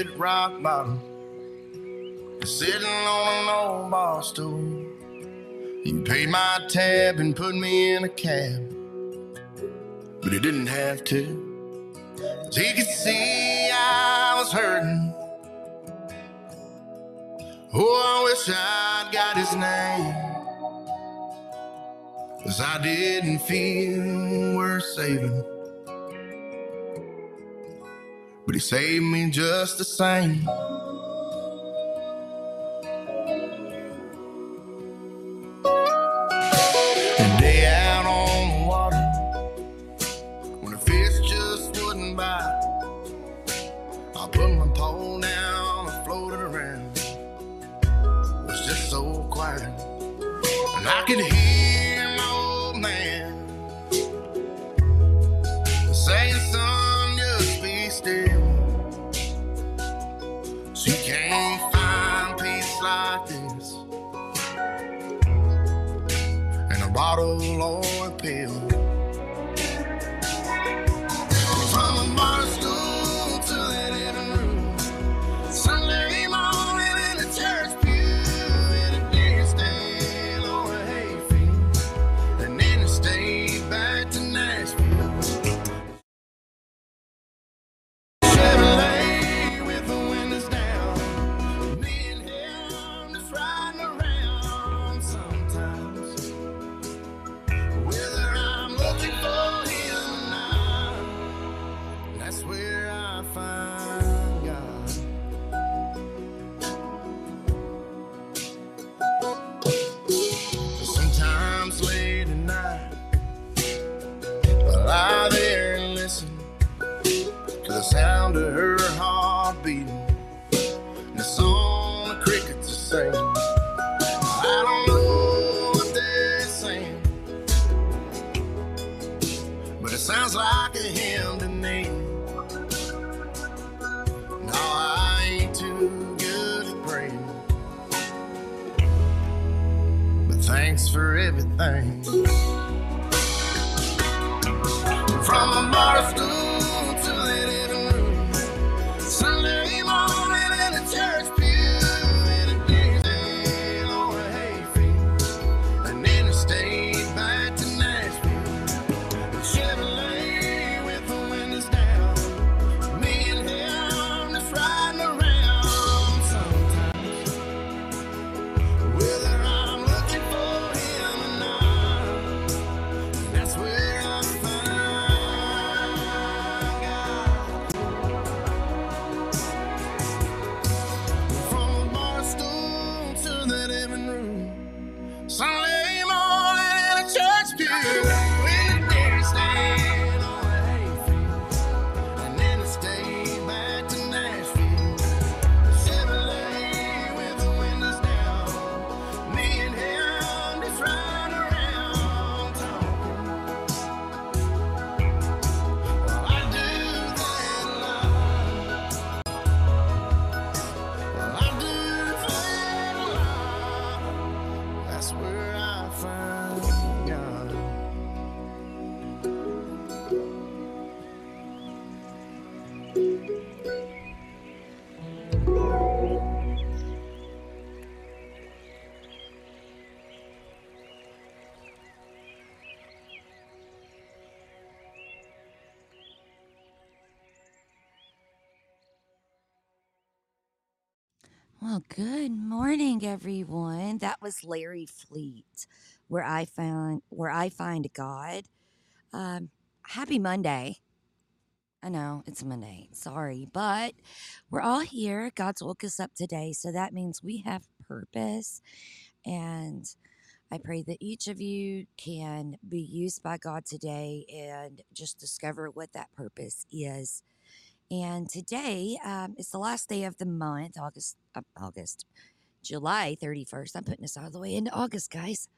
Hit rock bottom, sitting on an old bar stool. He paid my tab and put me in a cab, but he didn't have to. he could see I was hurting. Oh, I wish I'd got his name. Cause I didn't feel worth saving. He saved me just the same. Sound of her heart beating, the song the crickets are singing. I don't know what they're saying, but it sounds like a hymn to me. No, I ain't too good at praying, but thanks for everything. Well, good morning, everyone. That was Larry Fleet, where I found where I find God. Um, happy Monday. I know it's Monday. Sorry, but we're all here. God's woke us up today, so that means we have purpose. And I pray that each of you can be used by God today and just discover what that purpose is. And today um, is the last day of the month, August, uh, August, July 31st. I'm putting this all the way into August, guys.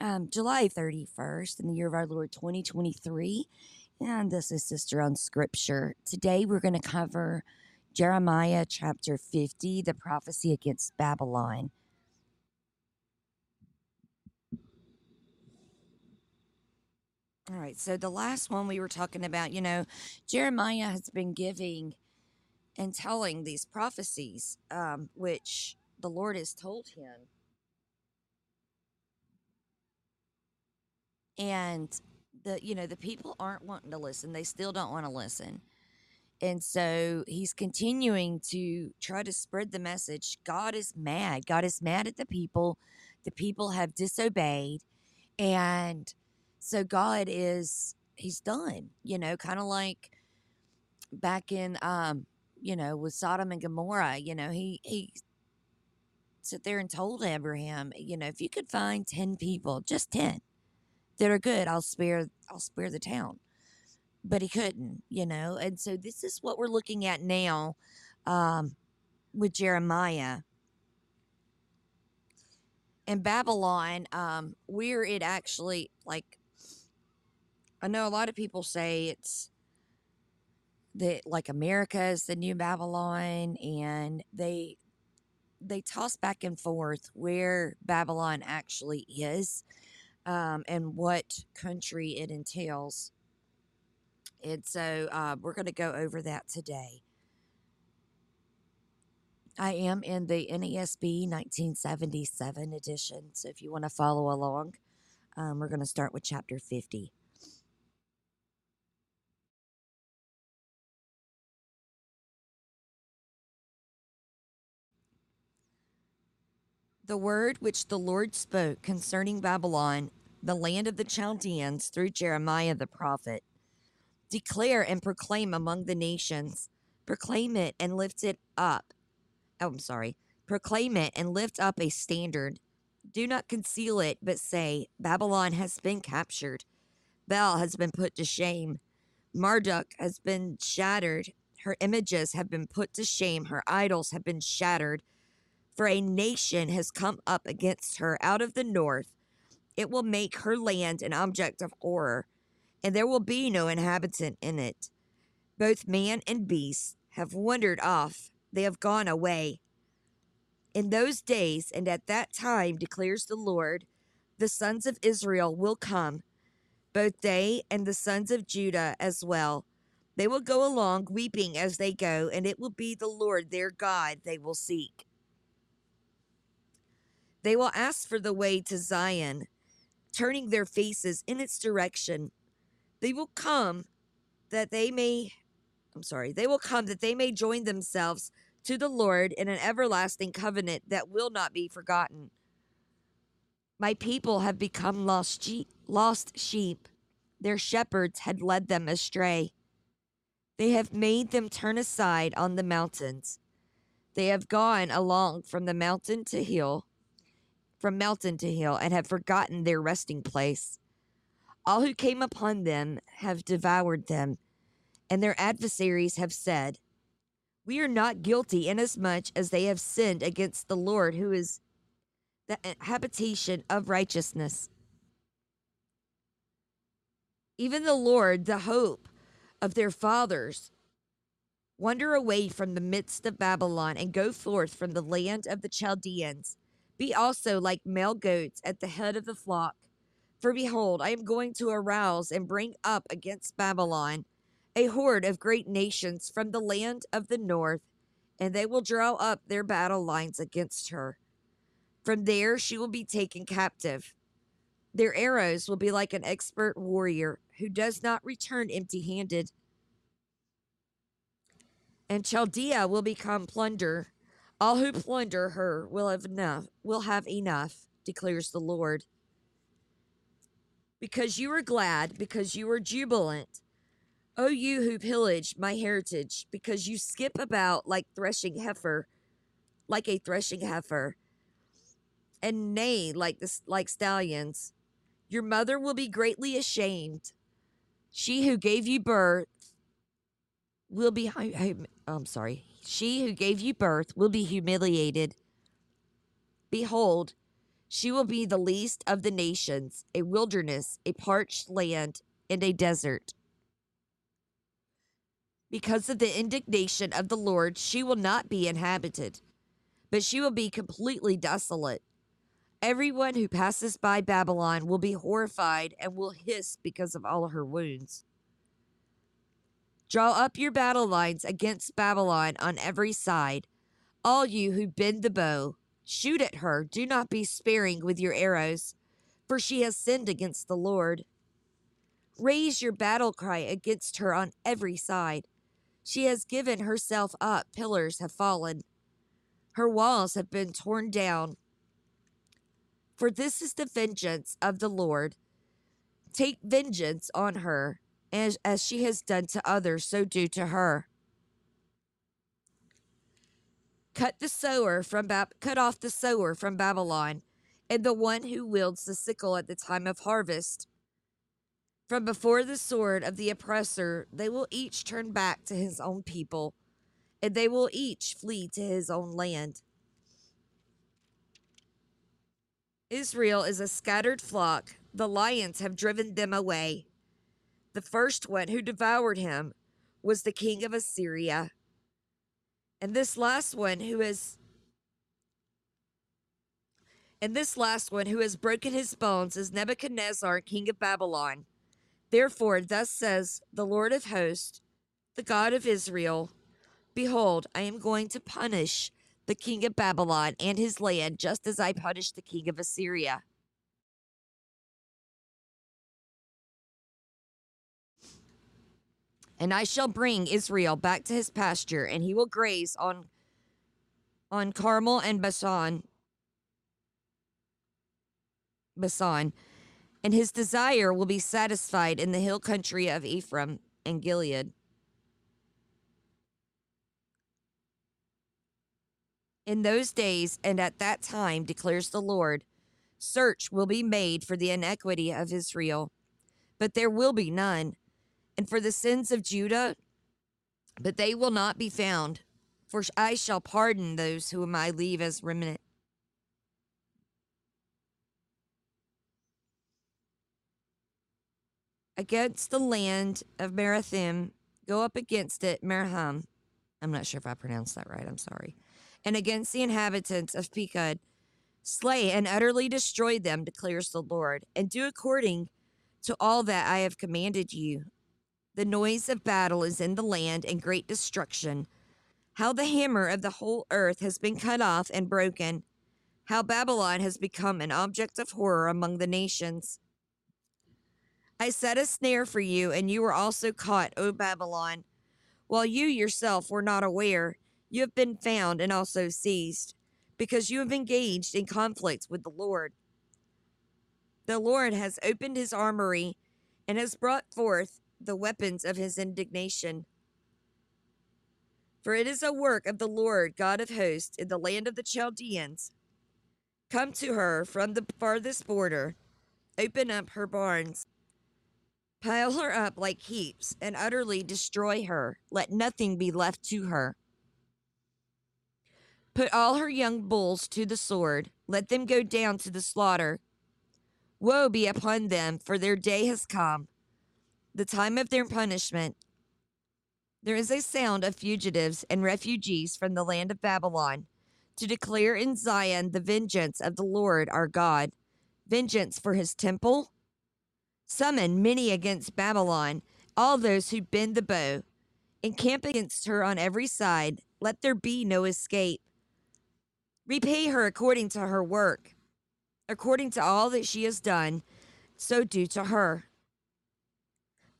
Um, July 31st in the year of our Lord 2023. And this is Sister on Scripture. Today we're going to cover Jeremiah chapter 50, the prophecy against Babylon. All right. So the last one we were talking about, you know, Jeremiah has been giving and telling these prophecies, um, which the Lord has told him. And the you know the people aren't wanting to listen; they still don't want to listen. And so he's continuing to try to spread the message. God is mad. God is mad at the people. The people have disobeyed. And so God is, he's done, you know, kind of like back in, um, you know, with Sodom and Gomorrah, you know, he, he sit there and told Abraham, you know, if you could find 10 people, just 10 that are good, I'll spare, I'll spare the town but he couldn't, you know. And so this is what we're looking at now um, with Jeremiah. In Babylon, um, where it actually, like, I know a lot of people say it's that like America is the new Babylon, and they they toss back and forth where Babylon actually is um, and what country it entails. And so uh, we're going to go over that today. I am in the NASB 1977 edition. So if you want to follow along, um, we're going to start with chapter 50. The word which the Lord spoke concerning Babylon, the land of the Chaldeans, through Jeremiah the prophet Declare and proclaim among the nations. Proclaim it and lift it up. Oh, I'm sorry. Proclaim it and lift up a standard. Do not conceal it, but say, Babylon has been captured. Bel has been put to shame. Marduk has been shattered. Her images have been put to shame. Her idols have been shattered. For a nation has come up against her out of the north. It will make her land an object of horror and there will be no inhabitant in it. Both man and beast have wandered off, they have gone away. In those days and at that time, declares the Lord, the sons of Israel will come, both they and the sons of Judah as well. They will go along weeping as they go, and it will be the Lord their God they will seek. They will ask for the way to Zion, turning their faces in its direction they will come that they may, I'm sorry, they will come that they may join themselves to the Lord in an everlasting covenant that will not be forgotten. My people have become lost sheep, lost sheep. Their shepherds had led them astray. They have made them turn aside on the mountains. They have gone along from the mountain to hill, from mountain to hill, and have forgotten their resting place. All who came upon them have devoured them, and their adversaries have said, We are not guilty inasmuch as they have sinned against the Lord, who is the habitation of righteousness. Even the Lord, the hope of their fathers, wander away from the midst of Babylon and go forth from the land of the Chaldeans. Be also like male goats at the head of the flock for behold, I am going to arouse and bring up against Babylon a horde of great nations from the land of the north, and they will draw up their battle lines against her. From there she will be taken captive. Their arrows will be like an expert warrior who does not return empty handed. And Chaldea will become plunder. All who plunder her will have enough will have enough, declares the Lord because you are glad, because you are jubilant. O you who pillaged my heritage, because you skip about like threshing heifer, like a threshing heifer, and neigh like this like stallions. Your mother will be greatly ashamed. She who gave you birth will be I'm sorry. She who gave you birth will be humiliated. Behold, she will be the least of the nations, a wilderness, a parched land, and a desert. Because of the indignation of the Lord, she will not be inhabited, but she will be completely desolate. Everyone who passes by Babylon will be horrified and will hiss because of all her wounds. Draw up your battle lines against Babylon on every side. All you who bend the bow, shoot at her. Do not be sparing with your arrows, for she has sinned against the Lord. Raise your battle cry against her on every side. She has given herself up, pillars have fallen, her walls have been torn down. For this is the vengeance of the Lord. Take vengeance on her as, as she has done to others, so do to her. Cut the sower from Bab- cut off the sower from Babylon, and the one who wields the sickle at the time of harvest. From before the sword of the oppressor, they will each turn back to his own people, and they will each flee to his own land. Israel is a scattered flock. The lions have driven them away. The first one who devoured him was the king of Assyria. And this last one who has and this last one who has broken his bones is Nebuchadnezzar, king of Babylon. Therefore, thus says the Lord of hosts, the God of Israel Behold, I am going to punish the king of Babylon and his land just as I punished the king of Assyria. And I shall bring Israel back to his pasture, and he will graze on on Carmel and Bashan. Bashan, and his desire will be satisfied in the hill country of Ephraim and Gilead. In those days and at that time, declares the Lord, search will be made for the iniquity of Israel, but there will be none, and for the sins of Judah, but they will not be found, for I shall pardon those whom I leave as remnant. Against the land of Merathim, go up against it, Merham. I'm not sure if I pronounced that right. I'm sorry and against the inhabitants of Pekod. Slay and utterly destroy them, declares the Lord, and do according to all that I have commanded you. The noise of battle is in the land and great destruction. How the hammer of the whole earth has been cut off and broken. How Babylon has become an object of horror among the nations. I set a snare for you, and you were also caught, O Babylon, while you yourself were not aware you have been found and also seized, because you have engaged in conflict with the Lord. The Lord has opened his armory and has brought forth the weapons of his indignation. For it is a work of the Lord God of hosts in the land of the Chaldeans. Come to her from the farthest border, open up her barns, pile her up like heaps, and utterly destroy her. Let nothing be left to her. Put all her young bulls to the sword. Let them go down to the slaughter. Woe be upon them, for their day has come, the time of their punishment. There is a sound of fugitives and refugees from the land of Babylon to declare in Zion the vengeance of the Lord our God, vengeance for his temple. Summon many against Babylon, all those who bend the bow. Encamp against her on every side. Let there be no escape. Repay her according to her work, according to all that she has done, so do to her.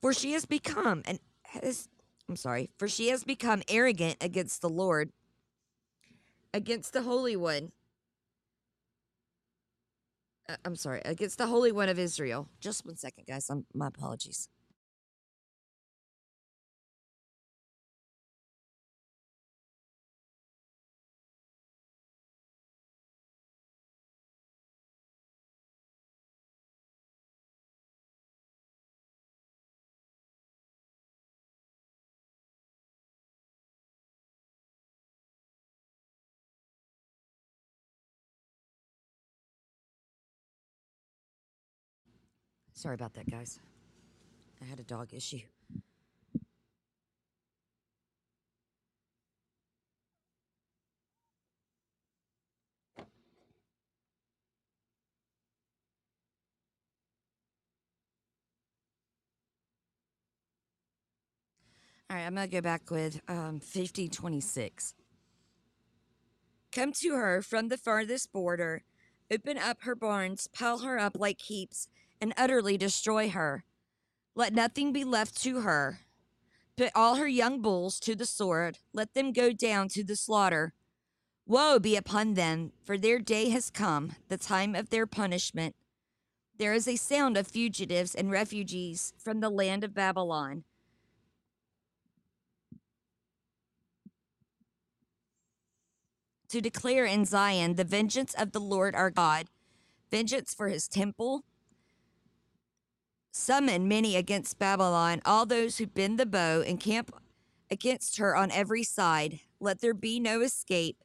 For she has become and has, I'm sorry, for she has become arrogant against the Lord, against the Holy One. Uh, I'm sorry, against the Holy One of Israel. Just one second, guys. I'm, my apologies. Sorry about that, guys. I had a dog issue. All right, I'm going to go back with um, 5026. Come to her from the farthest border, open up her barns, pile her up like heaps, and utterly destroy her. Let nothing be left to her. Put all her young bulls to the sword, let them go down to the slaughter. Woe be upon them, for their day has come, the time of their punishment. There is a sound of fugitives and refugees from the land of Babylon. To declare in Zion the vengeance of the Lord our God, vengeance for his temple. Summon many against Babylon, all those who bend the bow and camp against her on every side. Let there be no escape.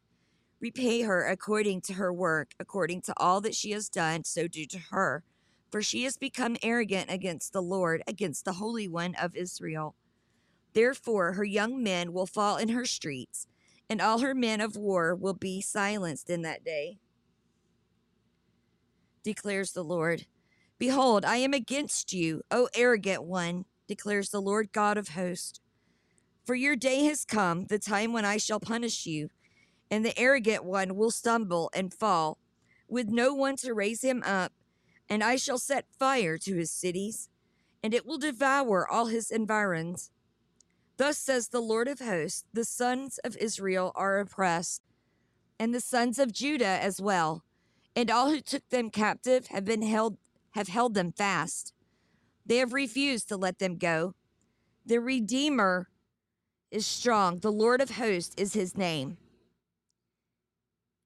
Repay her according to her work, according to all that she has done, so do to her. For she has become arrogant against the Lord, against the Holy One of Israel. Therefore, her young men will fall in her streets, and all her men of war will be silenced in that day, declares the Lord. Behold, I am against you, O arrogant one, declares the Lord God of hosts. For your day has come, the time when I shall punish you, and the arrogant one will stumble and fall, with no one to raise him up, and I shall set fire to his cities, and it will devour all his environs. Thus says the Lord of hosts the sons of Israel are oppressed, and the sons of Judah as well, and all who took them captive have been held have held them fast. They have refused to let them go. The Redeemer is strong, the Lord of hosts is his name.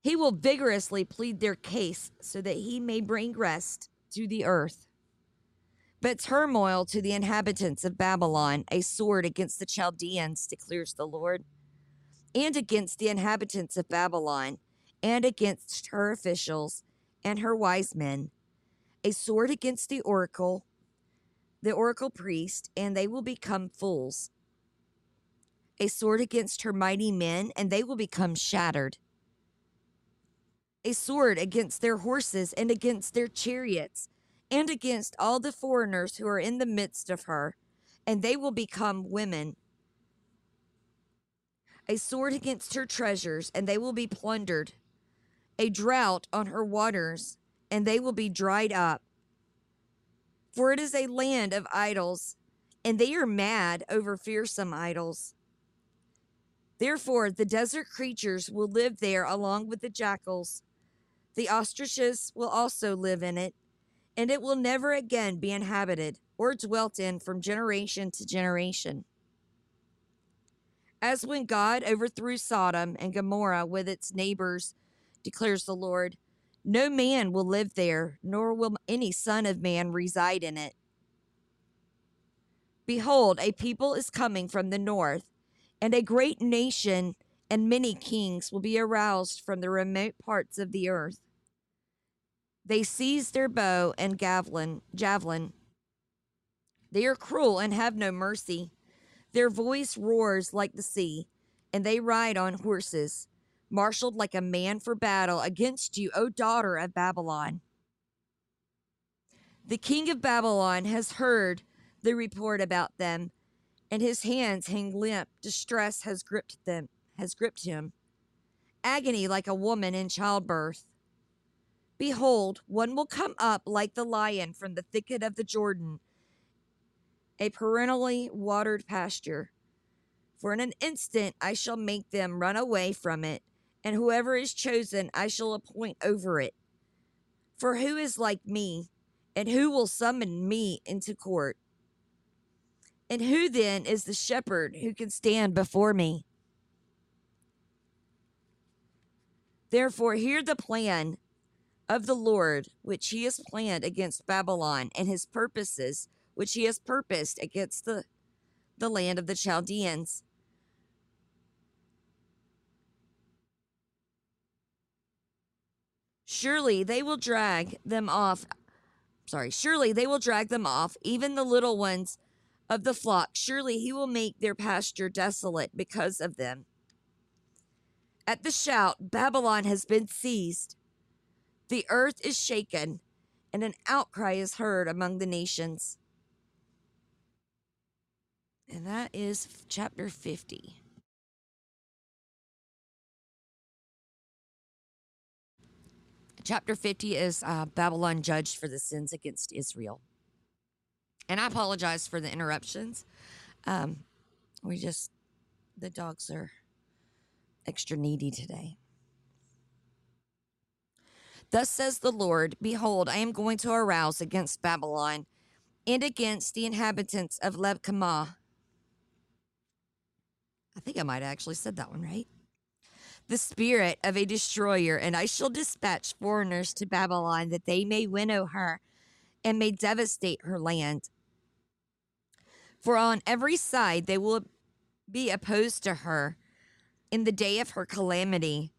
He will vigorously plead their case so that he may bring rest to the earth. But turmoil to the inhabitants of Babylon, a sword against the Chaldeans, declares the Lord, and against the inhabitants of Babylon, and against her officials and her wise men, a sword against the oracle, the oracle priest, and they will become fools, a sword against her mighty men, and they will become shattered a sword against their horses and against their chariots, and against all the foreigners who are in the midst of her, and they will become women. A sword against her treasures, and they will be plundered. A drought on her waters, and they will be dried up. For it is a land of idols, and they are mad over fearsome idols. Therefore, the desert creatures will live there along with the jackals the ostriches will also live in it, and it will never again be inhabited or dwelt in from generation to generation. As when God overthrew Sodom and Gomorrah with its neighbors, declares the Lord, no man will live there, nor will any son of man reside in it. Behold, a people is coming from the north, and a great nation and many kings will be aroused from the remote parts of the earth. They seize their bow and javelin, javelin. They are cruel and have no mercy. Their voice roars like the sea, and they ride on horses, marshaled like a man for battle against you, O daughter of Babylon. The king of Babylon has heard the report about them, and his hands hang limp. Distress has gripped them has gripped him. Agony like a woman in childbirth. Behold, one will come up like the lion from the thicket of the Jordan, a perennially watered pasture. For in an instant I shall make them run away from it, and whoever is chosen I shall appoint over it. For who is like me, and who will summon me into court? And who then is the shepherd who can stand before me? Therefore, hear the plan of the Lord, which he has planned against Babylon, and his purposes, which he has purposed against the, the land of the Chaldeans. Surely they will drag them off. Sorry, surely they will drag them off, even the little ones of the flock. Surely he will make their pasture desolate because of them. At the shout, Babylon has been seized. The earth is shaken, and an outcry is heard among the nations. And that is chapter 50. Chapter 50 is uh, Babylon judged for the sins against Israel. And I apologize for the interruptions. Um, we just, the dogs are extra needy today. Thus says the Lord Behold, I am going to arouse against Babylon and against the inhabitants of Lebkamah. I think I might have actually said that one right. The spirit of a destroyer, and I shall dispatch foreigners to Babylon that they may winnow her and may devastate her land. For on every side they will be opposed to her in the day of her calamity.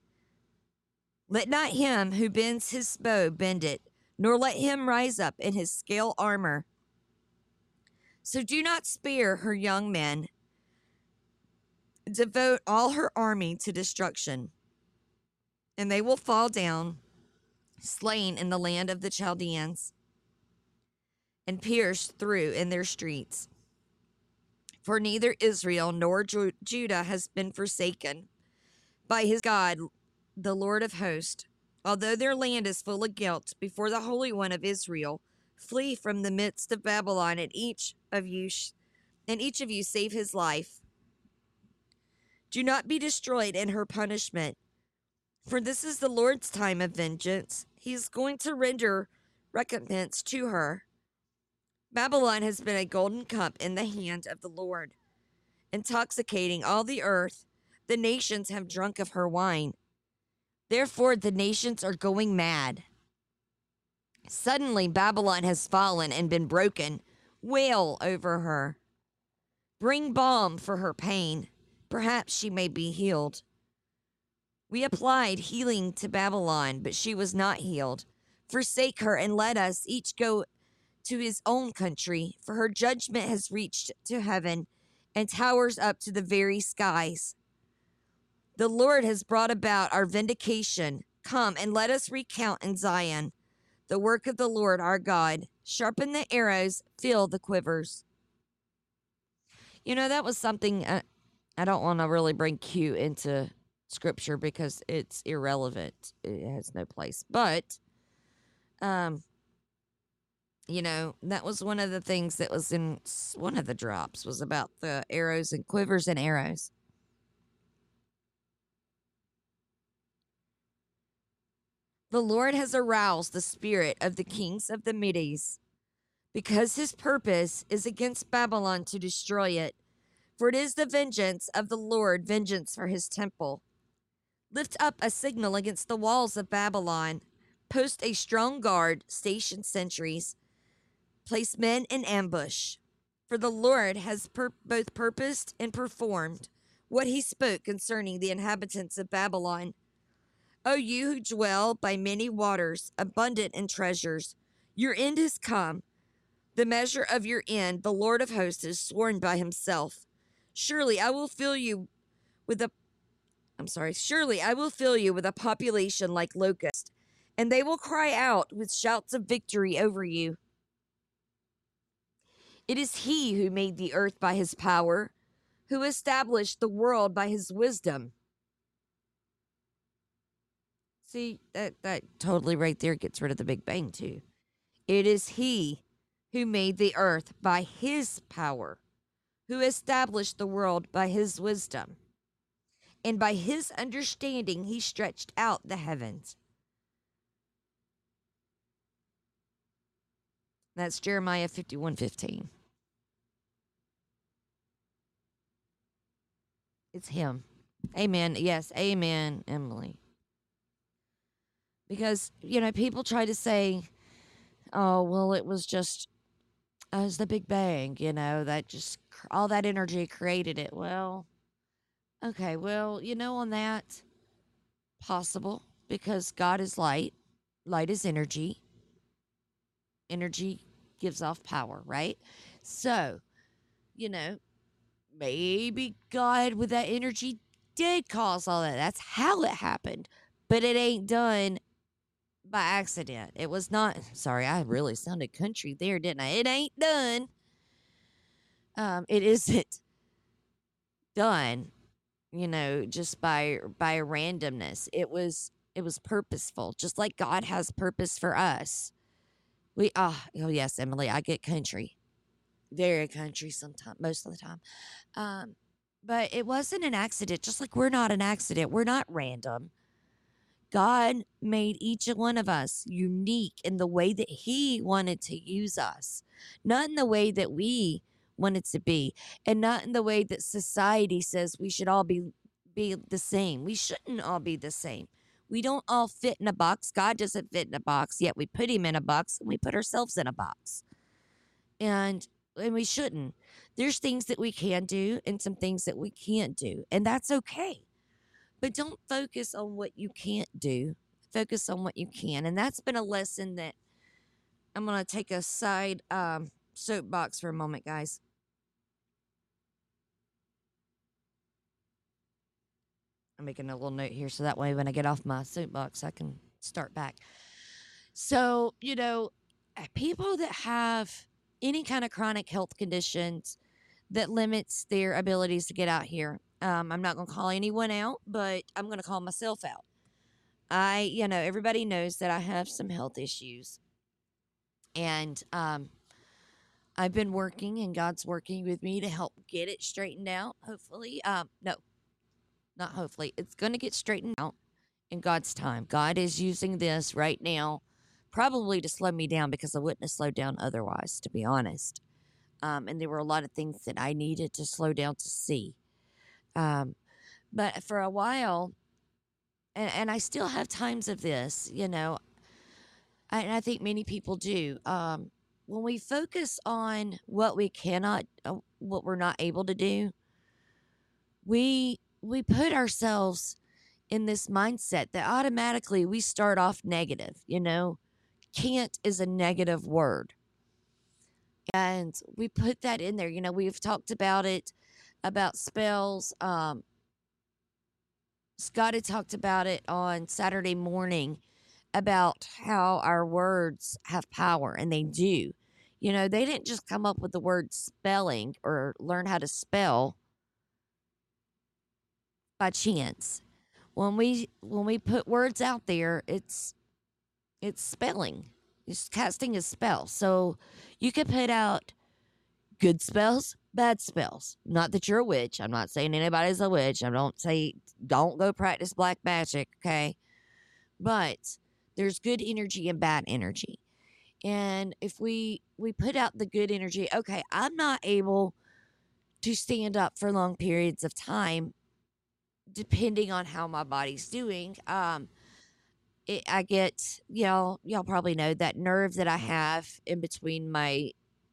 Let not him who bends his bow bend it, nor let him rise up in his scale armor. So do not spare her young men. Devote all her army to destruction, and they will fall down, slain in the land of the Chaldeans, and pierced through in their streets. For neither Israel nor Ju- Judah has been forsaken by his God, the Lord of hosts. Although their land is full of guilt before the Holy One of Israel, flee from the midst of Babylon, and each of you, sh- and each of you save his life. Do not be destroyed in her punishment, for this is the Lord's time of vengeance. He is going to render recompense to her. Babylon has been a golden cup in the hand of the Lord, intoxicating all the earth. The nations have drunk of her wine. Therefore, the nations are going mad. Suddenly, Babylon has fallen and been broken. Wail over her. Bring balm for her pain. Perhaps she may be healed. We applied healing to Babylon, but she was not healed. Forsake her and let us each go to his own country, for her judgment has reached to heaven and towers up to the very skies. The Lord has brought about our vindication. Come and let us recount in Zion the work of the Lord our God. Sharpen the arrows, fill the quivers. You know, that was something uh, I don't want to really bring Q into scripture because it's irrelevant. It has no place. But, um, you know, that was one of the things that was in one of the drops was about the arrows and quivers and arrows. The Lord has aroused the spirit of the kings of the Medes, because his purpose is against Babylon to destroy it. For it is the vengeance of the Lord, vengeance for his temple. Lift up a signal against the walls of Babylon. Post a strong guard, station sentries. Place men in ambush. For the Lord has pur- both purposed and performed what he spoke concerning the inhabitants of Babylon. O you who dwell by many waters, abundant in treasures, your end has come. The measure of your end, the Lord of hosts has sworn by himself. Surely I will fill you with a I'm sorry, surely I will fill you with a population like locusts, and they will cry out with shouts of victory over you. It is he who made the earth by his power, who established the world by his wisdom. See, that, that totally right there gets rid of the Big Bang, too. It is he who made the earth by his power, who established the world by his wisdom. And by his understanding, he stretched out the heavens. That's Jeremiah 51 15. It's him. Amen. Yes, amen, Emily. Because, you know, people try to say, oh, well, it was just oh, as the Big Bang, you know, that just all that energy created it. Well, okay, well, you know, on that, possible because God is light, light is energy, energy gives off power, right? So, you know, maybe God with that energy did cause all that. That's how it happened, but it ain't done by accident. It was not, sorry, I really sounded country there, didn't I? It ain't done Um, it isn't done, you know, just by by randomness. It was it was purposeful, just like God has purpose for us. We ah oh yes, Emily, I get country, very country sometimes, most of the time. Um, but it wasn't an accident. Just like we're not an accident, we're not random. God made each one of us unique in the way that He wanted to use us, not in the way that we wanted to be, and not in the way that society says we should all be be the same. We shouldn't all be the same. We don't all fit in a box. God doesn't fit in a box, yet we put him in a box and we put ourselves in a box. And and we shouldn't. There's things that we can do and some things that we can't do, and that's okay. But don't focus on what you can't do. Focus on what you can. And that's been a lesson that I'm going to take a side um, soapbox for a moment, guys. I'm making a little note here so that way when I get off my soapbox, I can start back. So, you know, uh, people that have any kind of chronic health conditions that limits their abilities to get out here. Um, I'm not going to call anyone out, but I'm going to call myself out. I, you know, everybody knows that I have some health issues. And um, I've been working, and God's working with me to help get it straightened out, hopefully. Um, no, not hopefully. It's going to get straightened out in God's time. God is using this right now probably to slow me down because I wouldn't have slowed down otherwise, to be honest. Um, and there were a lot of things that I needed to slow down to see. Um, but for a while, and, and I still have times of this, you know, and I think many people do. Um, when we focus on what we cannot, uh, what we're not able to do, we we put ourselves in this mindset that automatically we start off negative. You know, can't is a negative word. And we put that in there. You know, we've talked about it about spells. Um, Scott had talked about it on Saturday morning about how our words have power, and they do. You know, they didn't just come up with the word spelling or learn how to spell by chance. When we when we put words out there, it's it's spelling. It's casting a spell. So you could put out good spells, bad spells. Not that you're a witch. I'm not saying anybody's a witch. I don't say don't go practice black magic, okay? But there's good energy and bad energy. And if we we put out the good energy, okay, I'm not able to stand up for long periods of time depending on how my body's doing. Um it, I get, y'all y'all probably know that nerve that I have in between my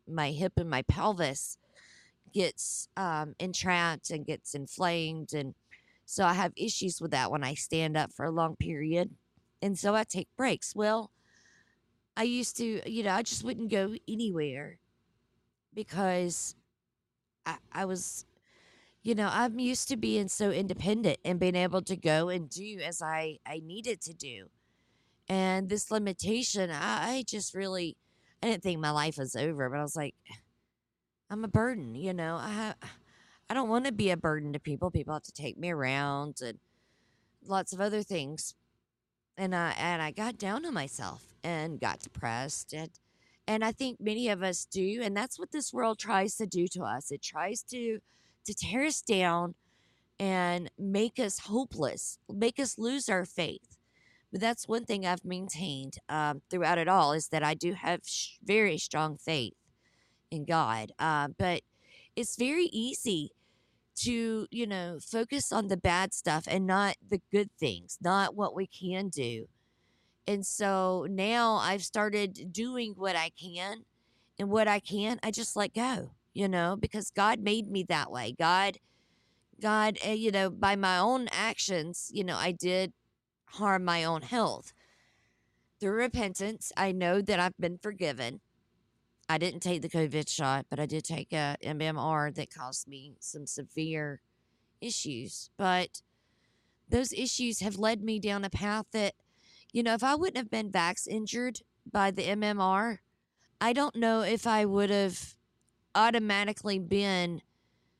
my hip and my pelvis gets um, entrapped and gets inflamed, and so I have issues with that when I stand up for a long period, and so I take breaks. Well, I used to, you know, I just wouldn't go anywhere because I, I was you know i'm used to being so independent and being able to go and do as i i needed to do and this limitation, I, I just really, I didn't think my life was over, but I was like, I'm a burden, you know. I have, I don't want to be a burden to people. People have to take me around and lots of other things. And I and I got down on myself and got depressed and and I think many of us do and that's what this world tries to do to us. It tries to to tear us down and make us hopeless, make us lose our faith. But that's one thing I've maintained um, throughout it all is that I do have sh- very strong faith in God. Uh, but it's very easy to, you know, focus on the bad stuff and not the good things, not what we can do. And so now I've started doing what I can, and what I can, I just let go, you know, because God made me that way. God, God, uh, you know, by my own actions, you know, I did harm my own health. Through repentance, I know that I've been forgiven. I didn't take the COVID shot, but I did take a MMR that caused me some severe issues. But those issues have led me down a path that, you know, if I wouldn't have been vax injured by the MMR, I don't know if I would have automatically been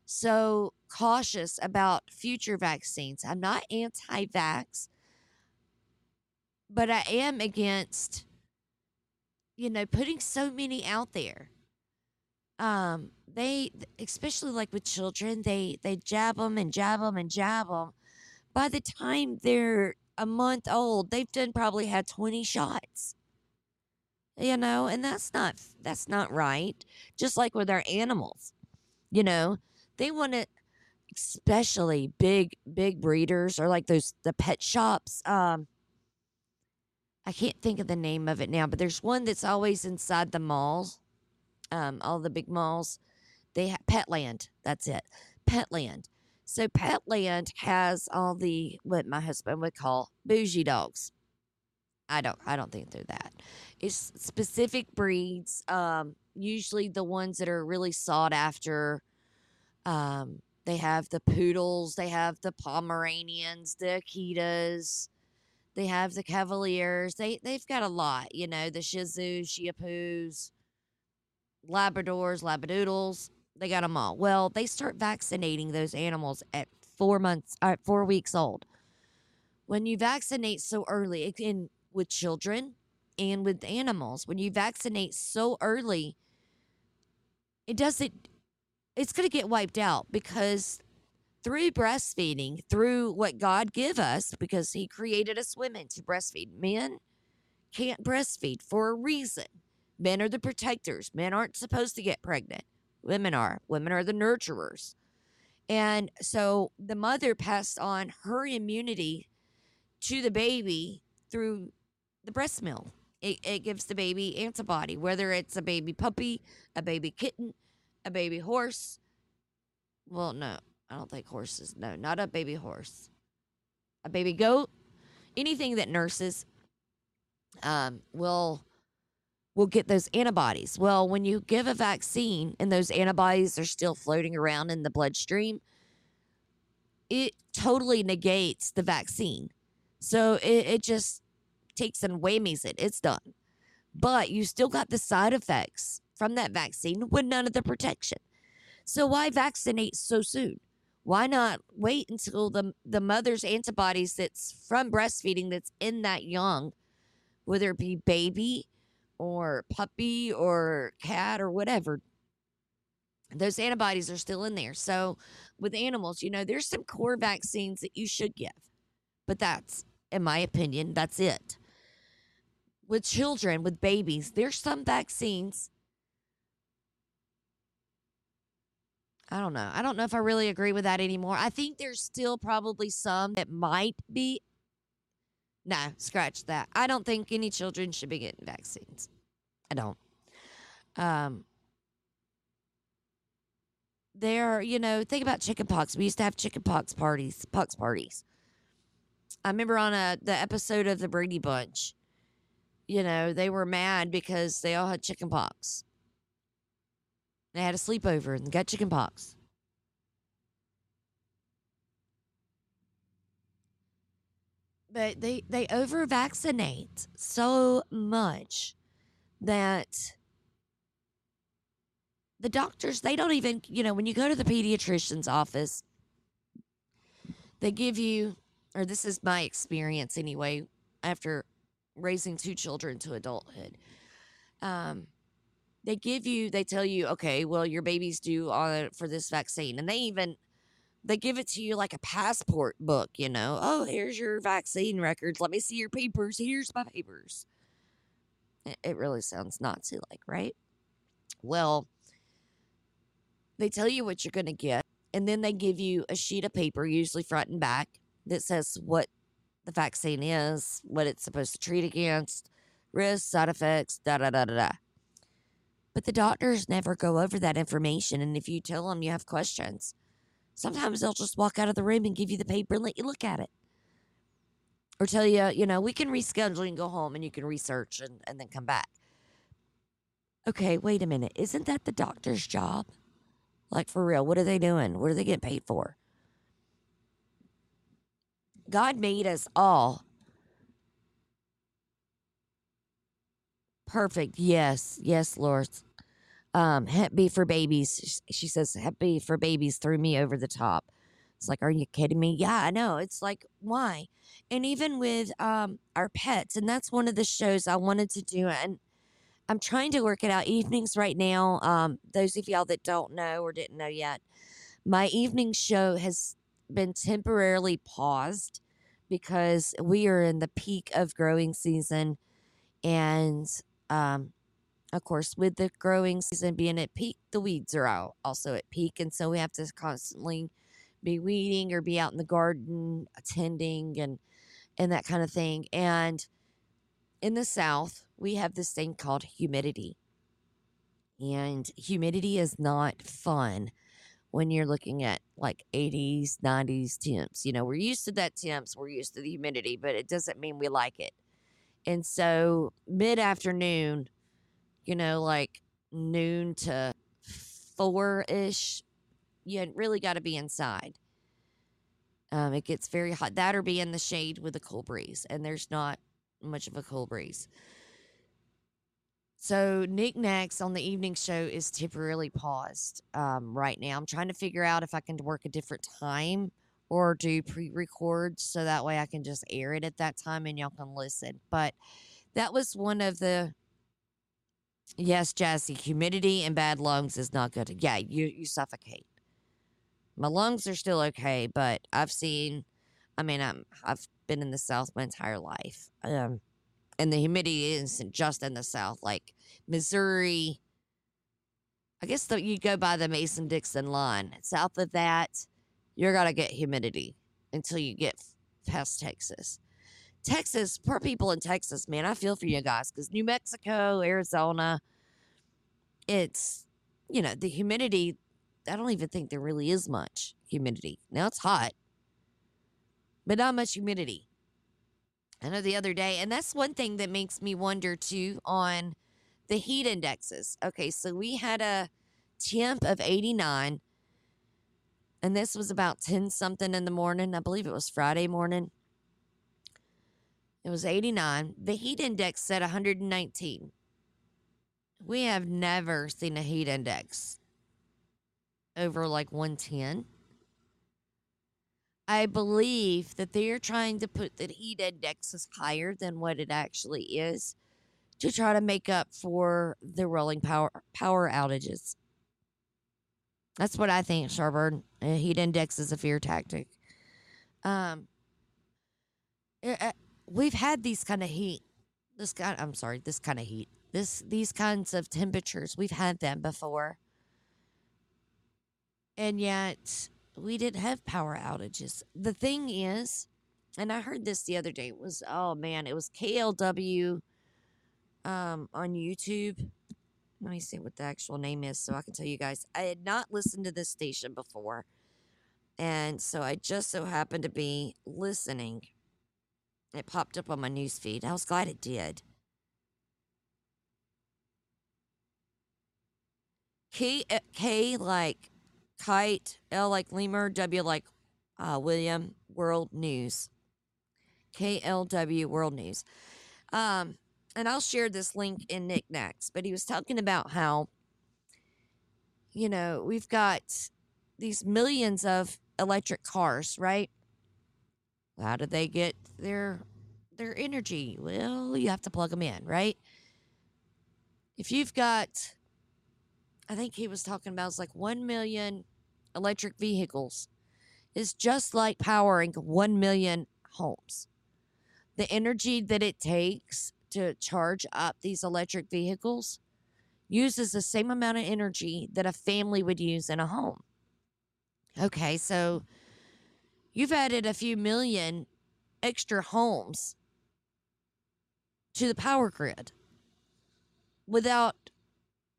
so cautious about future vaccines. I'm not anti vax, but I am against, you know, putting so many out there. Um, they, especially like with children, they they jab them and jab them and jab them. By the time they're a month old, they've done probably had 20 shots. You know, and that's not that's not right. Just like with our animals. You know, they want to especially big big breeders or like those the pet shops um I can't think of the name of it now, but there's one that's always inside the malls. Um all the big malls. They have Petland. That's it. Petland. So Petland has all the what my husband would call bougie dogs. I don't I don't think they're that. It's specific breeds, um, usually the ones that are really sought after. Um, they have the poodles, they have the Pomeranians, the Akitas, they have the Cavaliers. They they've got a lot, you know, the Shih Tzus, Shih Tzus, Labradors, Labradoodles. They got them all. Well, they start vaccinating those animals at four months, uh, four weeks old. When you vaccinate so early, in with children and with animals, when you vaccinate so early, it doesn't. It's going to get wiped out because through breastfeeding, through what God give us, because He created us women to breastfeed. Men can't breastfeed for a reason. Men are the protectors. Men aren't supposed to get pregnant. Women are. Women are the nurturers. And so the mother passed on her immunity to the baby through the breast milk. It, it gives the baby antibody, whether it's a baby puppy, a baby kitten, a baby horse. Well, no, I don't think horses. No, not a baby horse. A baby goat. Anything that nurses um, will will get those antibodies. Well, when you give a vaccine and those antibodies are still floating around in the bloodstream, it totally negates the vaccine. So it, it just takes and whammies it. It's done. But you still got the side effects from that vaccine with none of the protection. So why vaccinate so soon? Why not wait until the the mother's antibodies that's from breastfeeding that's in that young, whether it be baby or puppy or cat or whatever, those antibodies are still in there. So with animals, you know, there's some core vaccines that you should give. But that's, in my opinion, that's it. With children, with babies, there's some vaccines. I don't know. I don't know if I really agree with that anymore. I think there's still probably some that might be no, scratch that. I don't think any children should be getting vaccines. I don't. Um, there, you know, think about chickenpox. We used to have chickenpox parties, pox parties. I remember on a the episode of the Brady Bunch. You know, they were mad because they all had chickenpox. They had a sleepover and got chickenpox. but they they over vaccinate so much that the doctors they don't even you know when you go to the pediatrician's office they give you or this is my experience anyway after raising two children to adulthood um they give you they tell you okay well your baby's due on for this vaccine and they even they give it to you like a passport book, you know. Oh, here's your vaccine records. Let me see your papers. Here's my papers. It really sounds Nazi like, right? Well, they tell you what you're going to get, and then they give you a sheet of paper, usually front and back, that says what the vaccine is, what it's supposed to treat against, risks, side effects, da da da da da. But the doctors never go over that information, and if you tell them you have questions, Sometimes they'll just walk out of the room and give you the paper and let you look at it. Or tell you, you know, we can reschedule and go home and you can research and, and then come back. Okay, wait a minute. Isn't that the doctor's job? Like for real, what are they doing? What are they getting paid for? God made us all perfect. Yes, yes, Lord. Um, Hep B for babies. She says Hep B for babies threw me over the top. It's like, are you kidding me? Yeah, I know. It's like, why? And even with um our pets, and that's one of the shows I wanted to do, and I'm trying to work it out. Evenings right now. Um, those of y'all that don't know or didn't know yet, my evening show has been temporarily paused because we are in the peak of growing season, and um, of course, with the growing season being at peak, the weeds are out also at peak, and so we have to constantly be weeding or be out in the garden attending and and that kind of thing. And in the South, we have this thing called humidity. And humidity is not fun when you're looking at like 80s, 90s temps. You know, we're used to that temps, we're used to the humidity, but it doesn't mean we like it. And so mid afternoon, you know, like noon to four ish, you really got to be inside. Um, it gets very hot. That or be in the shade with a cool breeze, and there's not much of a cool breeze. So knickknacks on the evening show is temporarily paused um, right now. I'm trying to figure out if I can work a different time or do pre-record so that way I can just air it at that time and y'all can listen. But that was one of the yes, Jazzy, humidity and bad lungs is not good. Yeah, you you suffocate. My lungs are still okay, but I've seen. I mean, I'm I've been in the South my entire life, um, and the humidity isn't just in the South. Like Missouri, I guess that you go by the Mason Dixon line. South of that, you're gonna get humidity until you get past Texas. Texas, poor people in Texas, man, I feel for you guys because New Mexico, Arizona, it's you know the humidity. I don't even think there really is much humidity. Now it's hot, but not much humidity. I know the other day, and that's one thing that makes me wonder too on the heat indexes. Okay, so we had a temp of 89, and this was about 10 something in the morning. I believe it was Friday morning. It was 89. The heat index said 119. We have never seen a heat index over like 110. I believe that they are trying to put the heat index as higher than what it actually is to try to make up for the rolling power power outages. That's what I think, Sharburn. A heat index is a fear tactic. Um, eh, eh, we've had these kind of heat. This kind, I'm sorry, this kind of heat. This these kinds of temperatures. We've had them before, and yet we didn't have power outages. The thing is, and I heard this the other day. It was oh man, it was KLW um, on YouTube. Let me see what the actual name is so I can tell you guys. I had not listened to this station before. And so I just so happened to be listening. It popped up on my news feed. I was glad it did. K, uh, K like kite, L like lemur, W like uh, William, World News. KLW World News. Um, and I'll share this link in Knickknacks, but he was talking about how, you know, we've got these millions of electric cars, right? How do they get their their energy? Well, you have to plug them in, right? If you've got, I think he was talking about it's like one million electric vehicles, is just like powering one million homes. The energy that it takes to charge up these electric vehicles uses the same amount of energy that a family would use in a home. Okay, so you've added a few million extra homes to the power grid without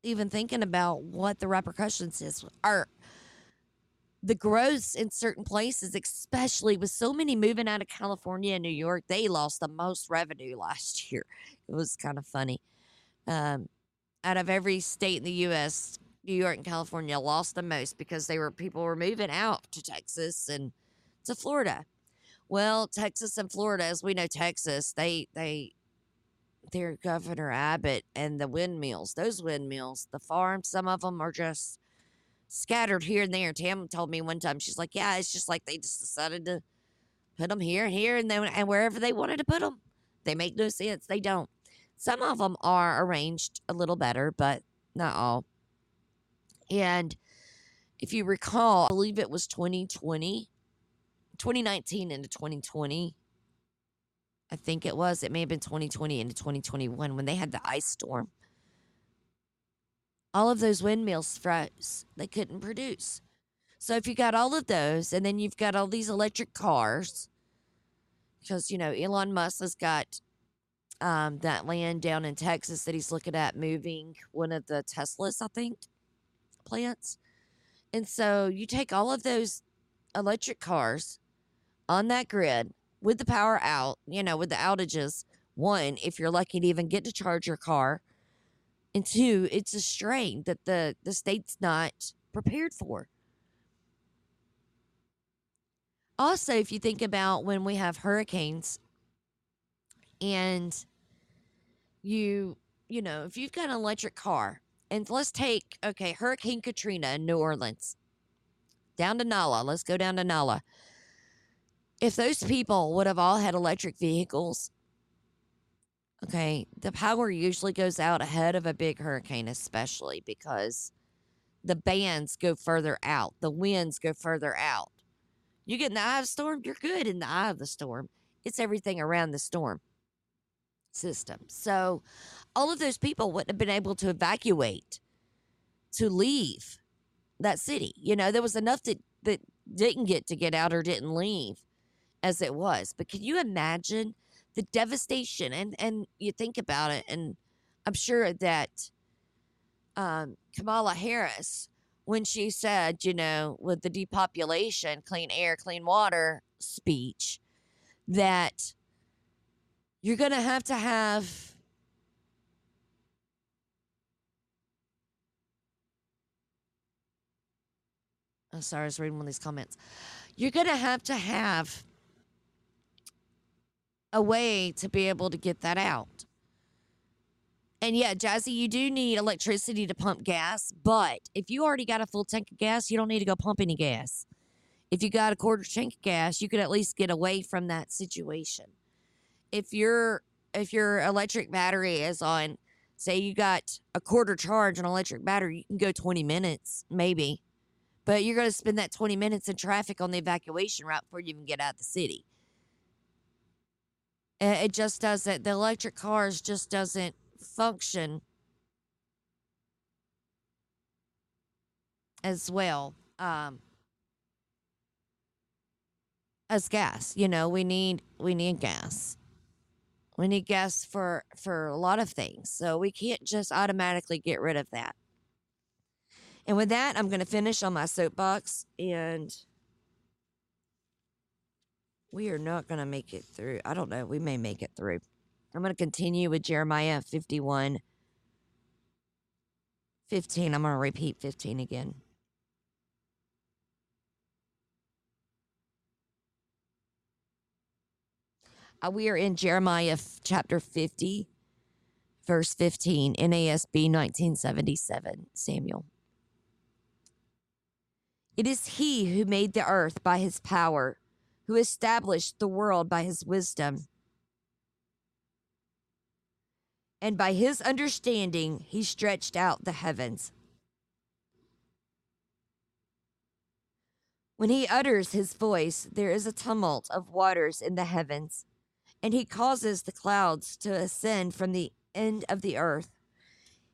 even thinking about what the repercussions is are the growth in certain places especially with so many moving out of california and new york they lost the most revenue last year. It was kind of funny. Um, out of every state in the us new york and california lost the most because they were people were moving out to texas and to florida well texas and florida as we know texas they they their Governor Abbott and the windmills. Those windmills, the farms, some of them are just scattered here and there. Tam told me one time, she's like, "Yeah, it's just like they just decided to put them here and here and then and wherever they wanted to put them. They make no sense. They don't. Some of them are arranged a little better, but not all. And if you recall, I believe it was 2020, 2019 into 2020. I think it was. It may have been 2020 into 2021 when they had the ice storm. All of those windmills froze. They couldn't produce. So if you got all of those and then you've got all these electric cars, because, you know, Elon Musk has got um, that land down in Texas that he's looking at moving one of the Teslas, I think, plants. And so you take all of those electric cars on that grid with the power out, you know, with the outages. One, if you're lucky to even get to charge your car. And two, it's a strain that the, the state's not prepared for. Also, if you think about when we have hurricanes and you, you know, if you've got an electric car, and let's take, okay, Hurricane Katrina in New Orleans, down to NOLA, let's go down to NOLA. If those people would have all had electric vehicles, okay, the power usually goes out ahead of a big hurricane, especially because the bands go further out, the winds go further out. You get in the eye of the storm, you're good in the eye of the storm. It's everything around the storm system. So all of those people wouldn't have been able to evacuate to leave that city. You know, there was enough that that didn't get to get out or didn't leave as it was. But can you imagine the devastation and and you think about it and I'm sure that um, Kamala Harris when she said, you know, with the depopulation, clean air, clean water speech, that you're going to have to have Oh, sorry, I was reading one of these comments. You're going to have to have a way to be able to get that out. And yeah, Jazzy, you do need electricity to pump gas, but if you already got a full tank of gas, you don't need to go pump any gas. If you got a quarter tank of gas, you could at least get away from that situation. If your if your electric battery is on, say you got a quarter charge on electric battery, you can go 20 minutes, maybe. But you're going to spend that 20 minutes in traffic on the evacuation route before you even get out of the city. It just doesn't, the electric cars just doesn't function as well um, as gas. You know, we need we need gas. We need gas for for a lot of things. So we can't just automatically get rid of that. And with that, I'm going to finish on my soapbox and we are not going to make it through. I don't know. We may make it through. I'm going to continue with Jeremiah 51 15. I'm going to repeat 15 again. Uh, we are in Jeremiah chapter 50, verse 15, NASB 1977, Samuel. It is he who made the earth by his power, who established the world by his wisdom and by his understanding he stretched out the heavens. When he utters his voice, there is a tumult of waters in the heavens, and he causes the clouds to ascend from the end of the earth.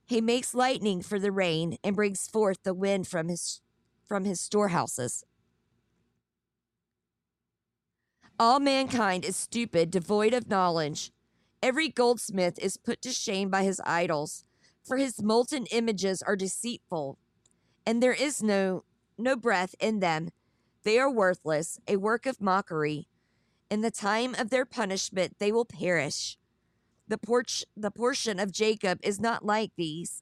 He makes lightning for the rain and brings forth the wind from his from his storehouses. All mankind is stupid, devoid of knowledge. Every goldsmith is put to shame by his idols, for his molten images are deceitful, and there is no no breath in them. They are worthless, a work of mockery. In the time of their punishment they will perish. The porch the portion of Jacob is not like these,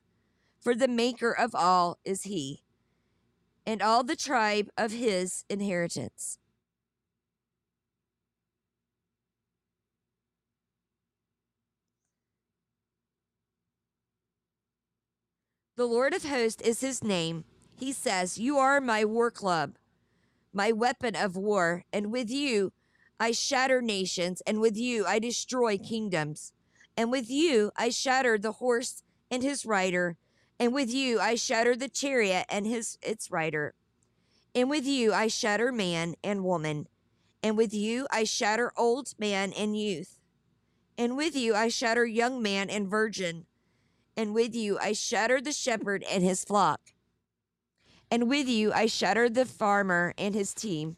for the maker of all is he, and all the tribe of his inheritance. The Lord of hosts is his name. He says, You are my war club, my weapon of war, and with you I shatter nations, and with you I destroy kingdoms. And with you I shatter the horse and his rider, and with you I shatter the chariot and his its rider. And with you I shatter man and woman, and with you I shatter old man and youth. And with you I shatter young man and virgin, and with you I shatter the shepherd and his flock. And with you I shatter the farmer and his team.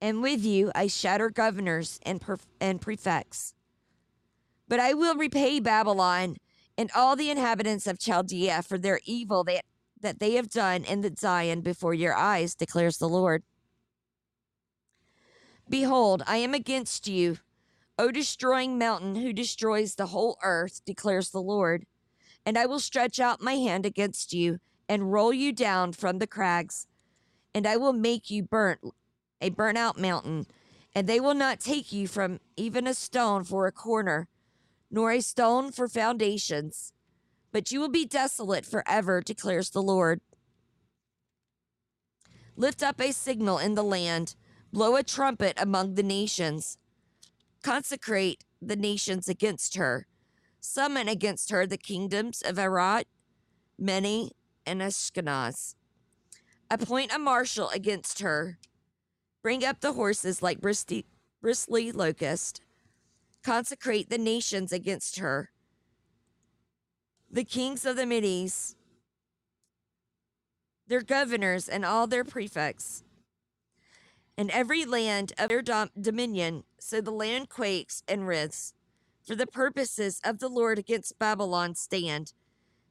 And with you I shatter governors and, and prefects. But I will repay Babylon and all the inhabitants of Chaldea for their evil that, that they have done in the Zion before your eyes, declares the Lord. Behold, I am against you, O destroying mountain who destroys the whole earth, declares the Lord. And I will stretch out my hand against you and roll you down from the crags, and I will make you burnt, a burnt out mountain, and they will not take you from even a stone for a corner, nor a stone for foundations, but you will be desolate forever, declares the Lord. Lift up a signal in the land, blow a trumpet among the nations, consecrate the nations against her, summon against her the kingdoms of Arad, Mene, and Ashkenaz. Appoint a marshal against her. Bring up the horses like bristly, bristly locust. Consecrate the nations against her. The kings of the Medes, their governors, and all their prefects, and every land of their dom- dominion, so the land quakes and writhes. For the purposes of the Lord against Babylon stand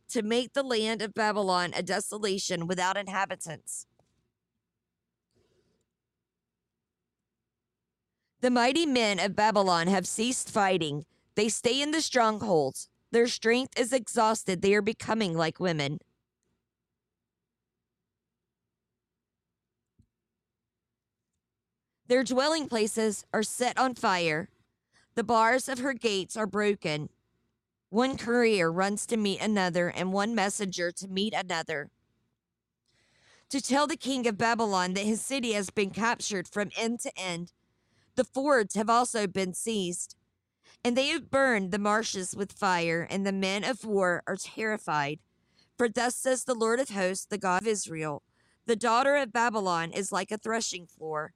to make the land of Babylon a desolation without inhabitants. The mighty men of Babylon have ceased fighting. They stay in the strongholds. Their strength is exhausted. They are becoming like women. Their dwelling places are set on fire. The bars of her gates are broken. One courier runs to meet another, and one messenger to meet another. To tell the king of Babylon that his city has been captured from end to end. The fords have also been seized, and they have burned the marshes with fire, and the men of war are terrified. For thus says the Lord of hosts, the God of Israel The daughter of Babylon is like a threshing floor.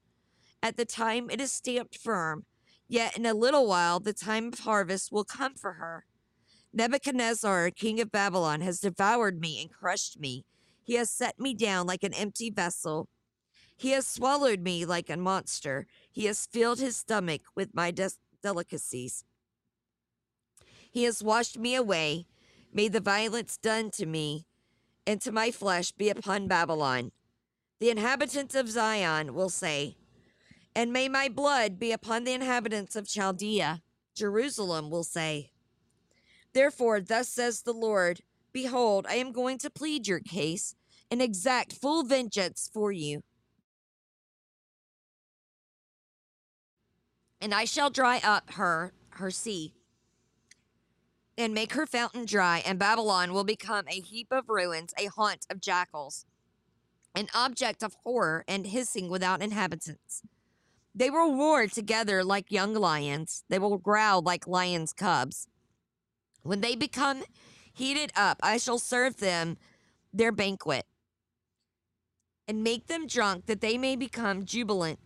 At the time it is stamped firm, yet in a little while the time of harvest will come for her. Nebuchadnezzar, king of Babylon, has devoured me and crushed me. He has set me down like an empty vessel. He has swallowed me like a monster. He has filled his stomach with my des- delicacies. He has washed me away. May the violence done to me and to my flesh be upon Babylon. The inhabitants of Zion will say, and may my blood be upon the inhabitants of Chaldea. Jerusalem will say, Therefore, thus says the Lord Behold, I am going to plead your case and exact full vengeance for you. And I shall dry up her, her sea, and make her fountain dry, and Babylon will become a heap of ruins, a haunt of jackals, an object of horror and hissing without inhabitants. They will roar together like young lions, they will growl like lions' cubs. When they become heated up, I shall serve them their banquet and make them drunk that they may become jubilant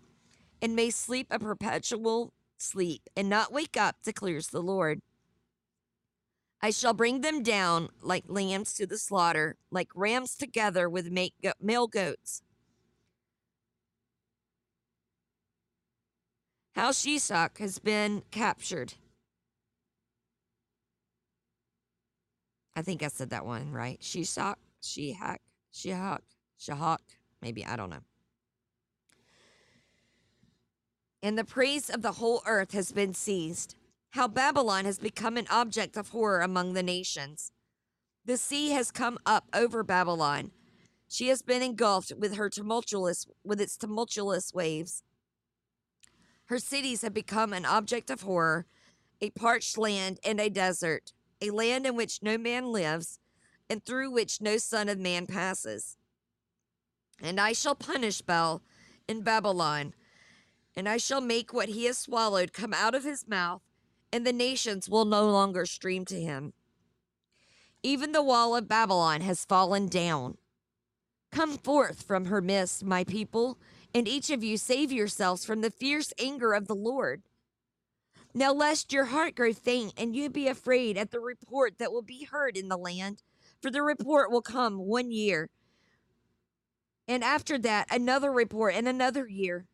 and may sleep a perpetual sleep and not wake up, declares the Lord. I shall bring them down like lambs to the slaughter, like rams together with male goats. How Shishak has been captured. I think I said that one right. Shishak, Shihak, Shihak, Shahak. Maybe, I don't know. And the praise of the whole earth has been seized. How Babylon has become an object of horror among the nations. The sea has come up over Babylon. She has been engulfed with her tumultuous with its tumultuous waves. Her cities have become an object of horror, a parched land and a desert, a land in which no man lives, and through which no son of man passes. And I shall punish Bel in Babylon, and I shall make what he has swallowed come out of his mouth, and the nations will no longer stream to him. Even the wall of Babylon has fallen down. Come forth from her midst, my people, and each of you save yourselves from the fierce anger of the Lord. Now, lest your heart grow faint and you be afraid at the report that will be heard in the land, for the report will come one year, and after that, another report and another year.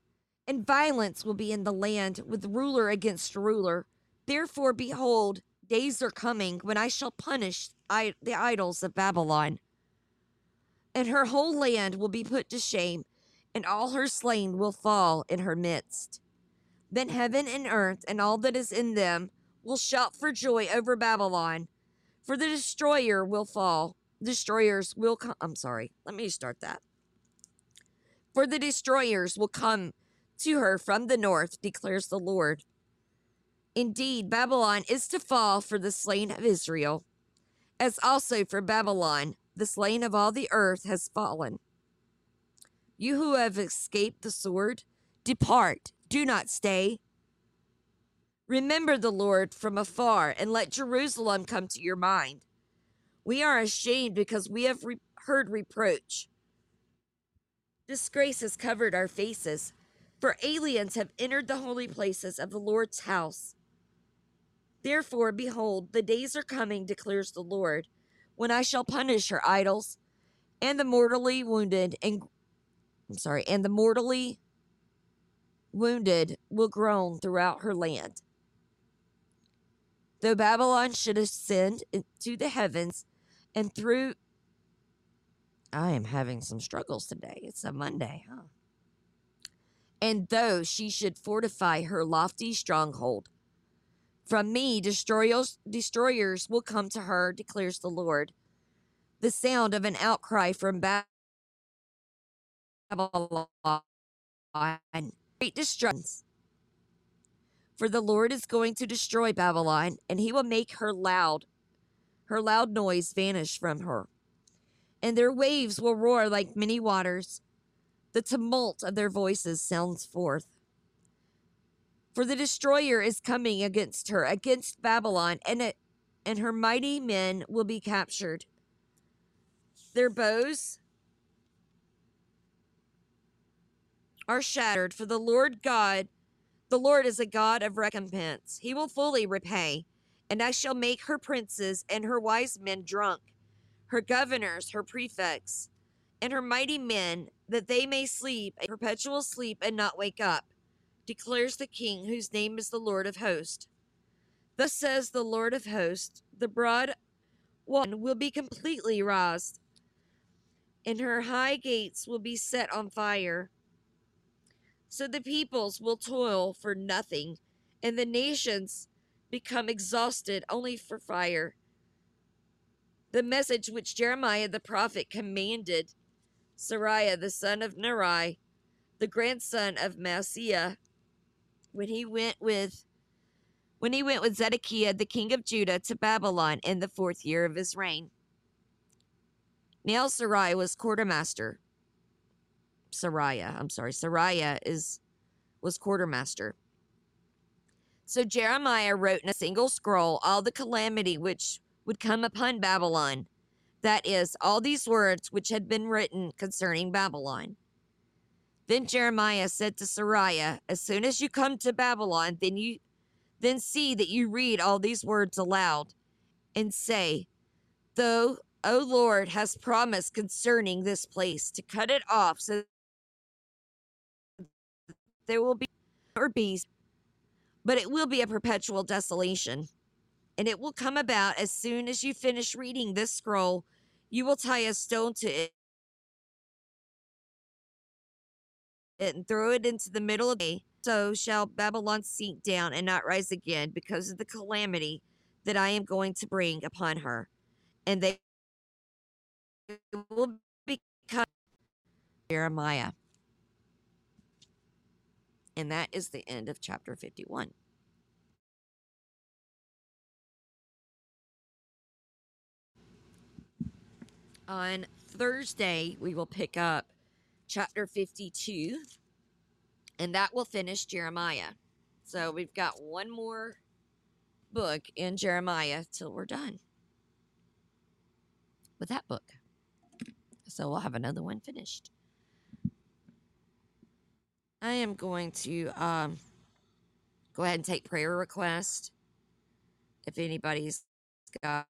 And violence will be in the land with ruler against ruler. Therefore, behold, days are coming when I shall punish the idols of Babylon. And her whole land will be put to shame, and all her slain will fall in her midst. Then heaven and earth and all that is in them will shout for joy over Babylon, for the destroyer will fall. Destroyers will come. I'm sorry. Let me start that. For the destroyers will come to her from the north, declares the Lord. Indeed, Babylon is to fall for the slain of Israel, as also for Babylon, the slain of all the earth has fallen. You who have escaped the sword, depart do not stay. Remember the Lord from afar and let Jerusalem come to your mind. We are ashamed because we have re- heard reproach. Disgrace has covered our faces, for aliens have entered the holy places of the Lord's house. Therefore, behold, the days are coming, declares the Lord, when I shall punish her idols and the mortally wounded and I'm sorry, and the mortally wounded will groan throughout her land. Though Babylon should ascend into the heavens and through. I am having some struggles today. It's a Monday, huh? And though she should fortify her lofty stronghold, from me destroyers, destroyers will come to her, declares the Lord. The sound of an outcry from Babylon great destruction. For the Lord is going to destroy Babylon, and he will make her loud, her loud noise vanish from her. And their waves will roar like many waters. The tumult of their voices sounds forth. For the destroyer is coming against her, against Babylon, and it, and her mighty men will be captured. Their bows are shattered, for the Lord God, the Lord is a God of recompense. He will fully repay, and I shall make her princes and her wise men drunk, her governors, her prefects, and her mighty men, that they may sleep a perpetual sleep and not wake up, declares the King, whose name is the Lord of hosts. Thus says the Lord of hosts, the broad one will be completely razed, and her high gates will be set on fire. So the peoples will toil for nothing, and the nations become exhausted only for fire. The message which Jeremiah the prophet commanded Seraiah the son of Neri, the grandson of Maaseiah, when he went with when he went with Zedekiah the king of Judah to Babylon in the fourth year of his reign. Now Sarai was quartermaster Seraiah. I'm sorry, Seraiah is was quartermaster. So Jeremiah wrote in a single scroll all the calamity which would come upon Babylon. That is, all these words which had been written concerning Babylon. Then Jeremiah said to Seraiah, As soon as you come to Babylon, then you then see that you read all these words aloud, and say, Though, O Lord, has promised concerning this place to cut it off so there will be or beast, but it will be a perpetual desolation. And it will come about as soon as you finish reading this scroll, you will tie a stone to it and throw it into the middle of the day. So shall Babylon sink down and not rise again because of the calamity that I am going to bring upon her. And they will become Jeremiah. And that is the end of chapter 51. On Thursday, we will pick up chapter 52, and that will finish Jeremiah. So we've got one more book in Jeremiah till we're done with that book. So we'll have another one finished. I am going to um, go ahead and take prayer request. If anybody's got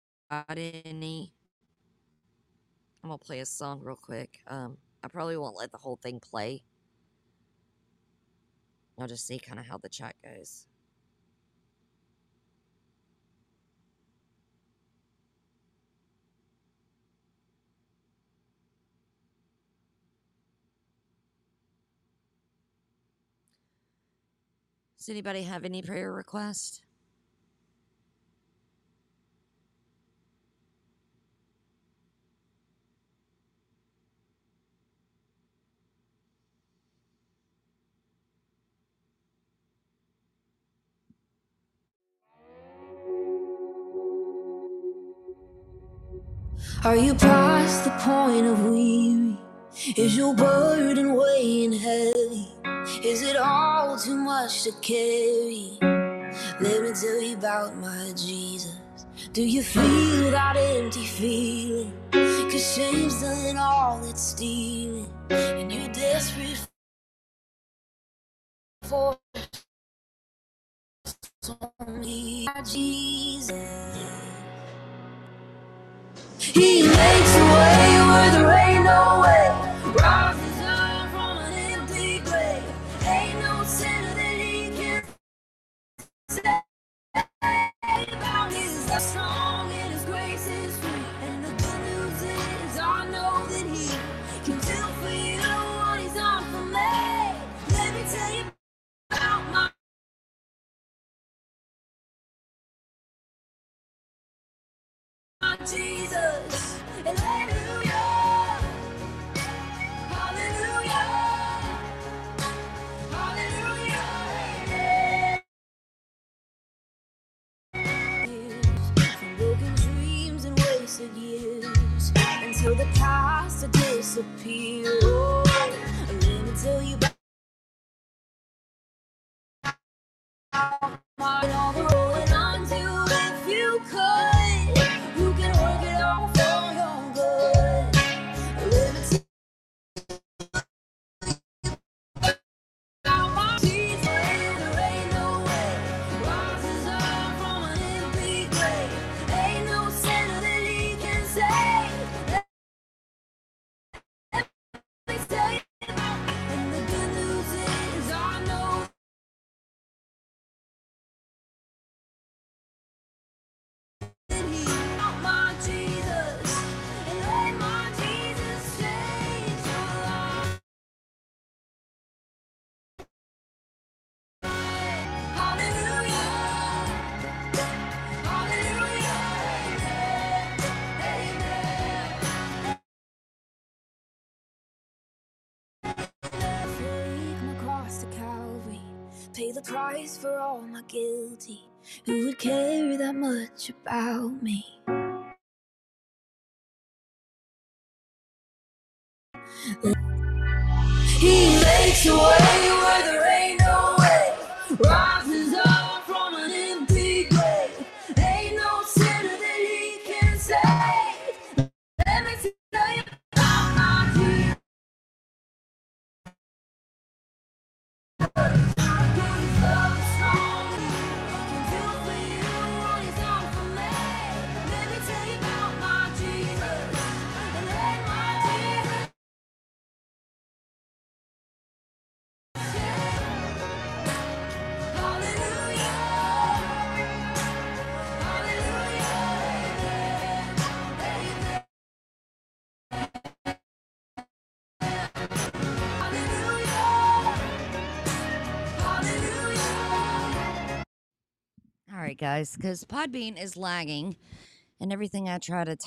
any, I'm gonna play a song real quick. Um, I probably won't let the whole thing play. I'll just see kind of how the chat goes. Does anybody have any prayer request? Are you past the point of weary? Is your burden weighing heavy? Is it all too much to carry? Let me tell you about my Jesus. Do you feel that empty feeling? Cause shame's done all it's stealing. And you're desperate for only Jesus. He makes a way where there ain't no way. Jesus. Hallelujah. Hallelujah. Hallelujah. Broken dreams and wasted years until the past to disappear. Oh, let me tell you pay the price for all my guilty. Who would care that much about me? He makes a way where there ain't no way. Rises up from an empty grave. Ain't no sinner that he can save. Let me tell you about my Jesus. Guys, because Podbean is lagging, and everything I try to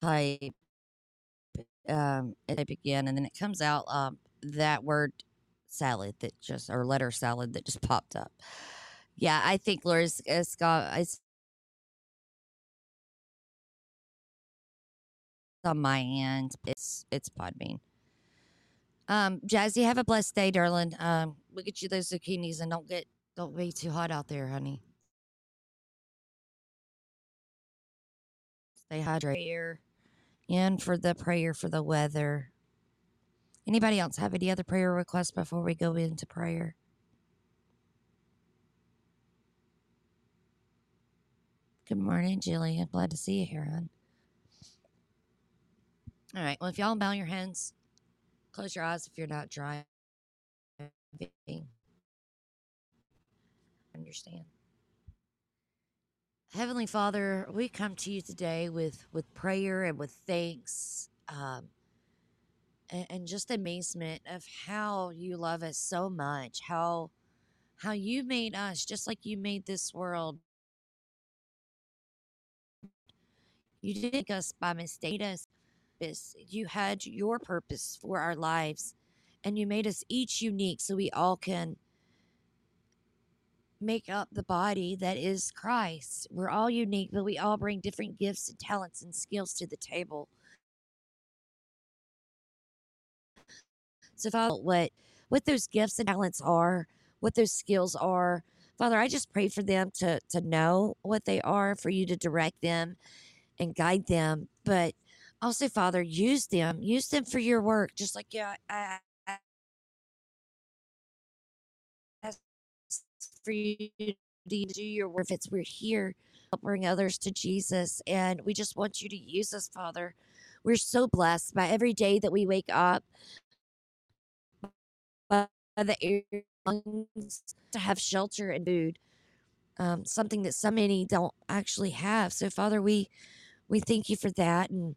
type, um, type again, and then it comes out um, that word salad that just or letter salad that just popped up. Yeah, I think Laura's uh, Scott. I on my end. It's it's Podbean. Um, Jazzy, have a blessed day, darling. Um, we'll get you those zucchinis and don't get don't be too hot out there, honey. Stay hydrated. And for the prayer for the weather. Anybody else have any other prayer requests before we go into prayer? Good morning, Jillian. Glad to see you here, hon. All right. Well, if y'all bow your hands, close your eyes if you're not driving. Understand. Heavenly Father, we come to you today with with prayer and with thanks, um, and, and just amazement of how you love us so much. How how you made us just like you made this world. You didn't make us by mistake. You had your purpose for our lives, and you made us each unique so we all can make up the body that is Christ. We're all unique, but we all bring different gifts and talents and skills to the table. So, Father, what what those gifts and talents are, what those skills are, Father, I just pray for them to to know what they are, for you to direct them and guide them, but also, Father, use them, use them for your work, just like yeah, I, for you to do your work. It's we're here, help bring others to Jesus, and we just want you to use us, Father. We're so blessed by every day that we wake up, by the air, lungs, to have shelter and food. Um, something that so many don't actually have. So, Father, we we thank you for that, and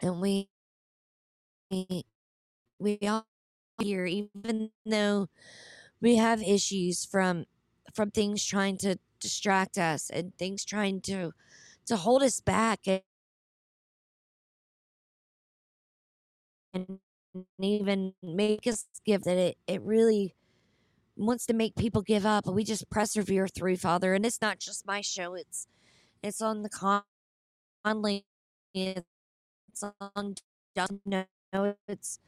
and we we all here, even though we have issues from from things trying to distract us and things trying to to hold us back and, and even make us give that it it really wants to make people give up and we just persevere through father and it's not just my show it's it's on the conley it's on Know. It's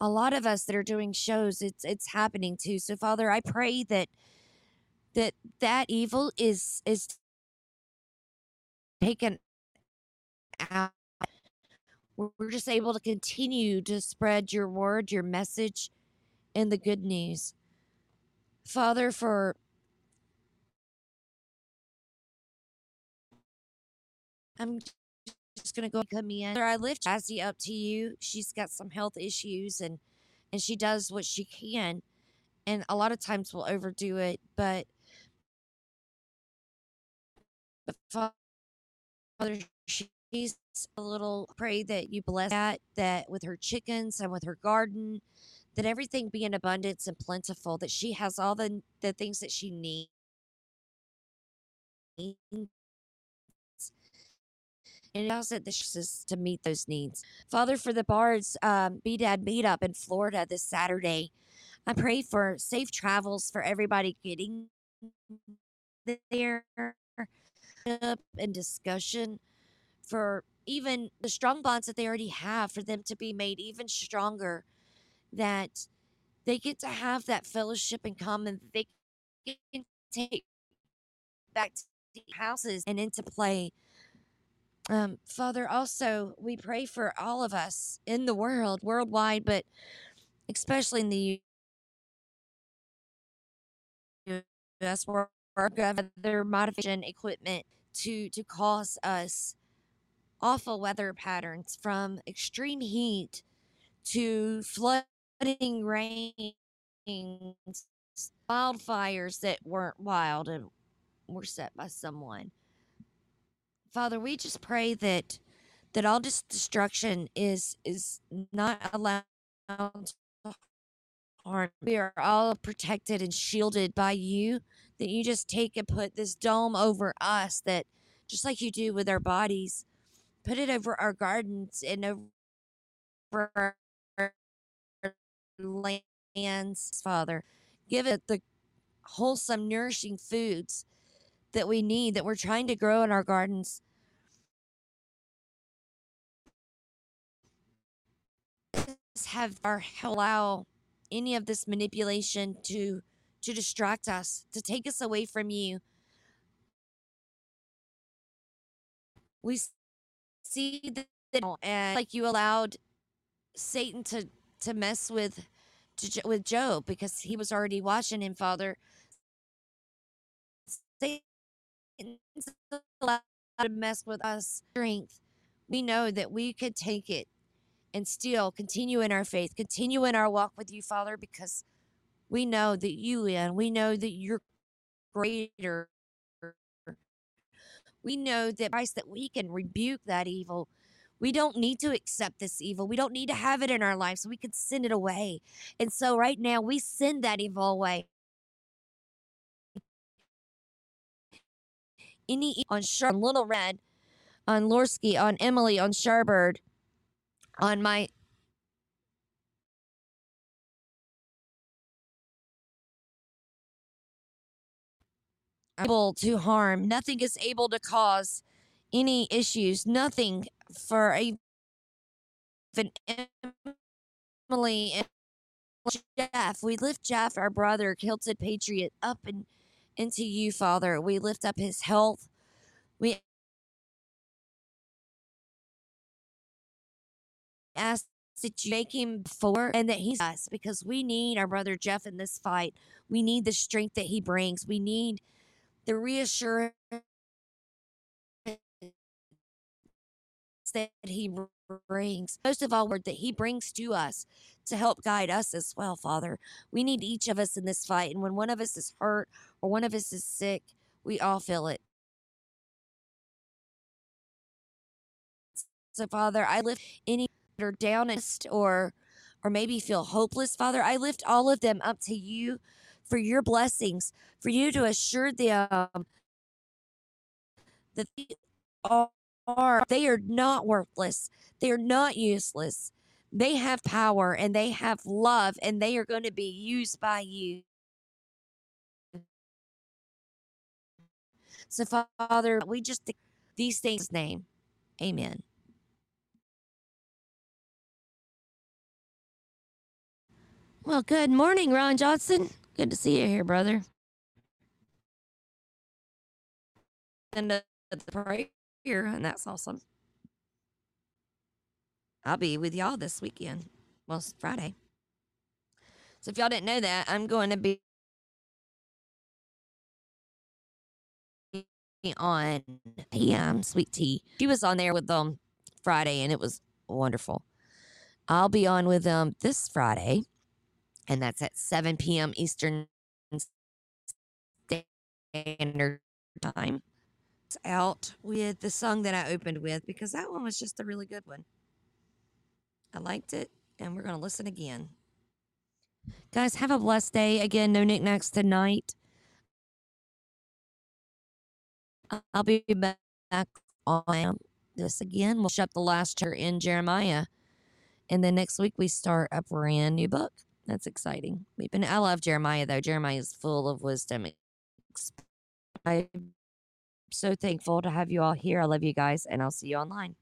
a lot of us that are doing shows. It's it's happening too. So Father, I pray that that that evil is is taken out. We're just able to continue to spread your word, your message, and the good news. Father, for I'm gonna go come in. I lift Jazzy up to you. She's got some health issues and and she does what she can. And a lot of times we'll overdo it, but but Father, she's a little pray that you bless that that with her chickens and with her garden, that everything be in abundance and plentiful, that she has all the the things that she needs and it also this is to meet those needs. Father, for the Bards um, B Dad meetup in Florida this Saturday, I pray for safe travels for everybody getting there and discussion for even the strong bonds that they already have for them to be made even stronger that they get to have that fellowship in common they can take back to houses and into play um, Father, also, we pray for all of us in the world, worldwide, but especially in the U.S., where our other modification equipment to to cause us awful weather patterns from extreme heat to flooding rains, wildfires that weren't wild and were set by someone. Father, we just pray that that all this destruction is is not allowed to harm. We are all protected and shielded by you. That you just take and put this dome over us. That just like you do with our bodies, put it over our gardens and over our lands, Father. Give it the wholesome, nourishing foods that we need that we're trying to grow in our gardens have our allow any of this manipulation to to distract us, to take us away from you. We see that and like you allowed Satan to to mess with to, with Job because he was already watching him, Father. Satan's allowed to mess with us strength. We know that we could take it and still continue in our faith, continue in our walk with you, Father, because we know that you win. We know that you're greater. We know that Christ that we can rebuke that evil. We don't need to accept this evil. We don't need to have it in our lives. We can send it away. And so right now we send that evil away. Any on Shar on Little Red, on Lorsky, on Emily, on Sharbird, on my able to harm. Nothing is able to cause any issues. Nothing for even Emily and Jeff. We lift Jeff, our brother, Kilted Patriot, up and into you, Father. We lift up his health. We ask that you make him for and that he's us because we need our brother Jeff in this fight. We need the strength that he brings. We need the reassurance that he brings. Most of all, word that he brings to us to help guide us as well, Father. We need each of us in this fight. And when one of us is hurt or one of us is sick, we all feel it. So, Father, I lift any that are down and or or maybe feel hopeless, Father. I lift all of them up to you for your blessings, for you to assure them that they are they are not worthless. They are not useless. They have power and they have love and they are going to be used by you. So, Father, we just these things name. Amen. Well, good morning, Ron Johnson. Good to see you here, brother. And the prayer, and that's awesome. I'll be with y'all this weekend. Well, Friday. So if y'all didn't know that, I'm going to be on PM um, Sweet Tea. She was on there with them Friday, and it was wonderful. I'll be on with them this Friday, and that's at 7 p.m. Eastern Standard Time. It's out with the song that I opened with because that one was just a really good one. I liked it, and we're going to listen again. Guys, have a blessed day. Again, no knickknacks tonight. I'll be back on this again. We'll shut the last chapter in Jeremiah. And then next week we start a brand new book. That's exciting. We've been I love Jeremiah though. Jeremiah is full of wisdom. I'm so thankful to have you all here. I love you guys, and I'll see you online.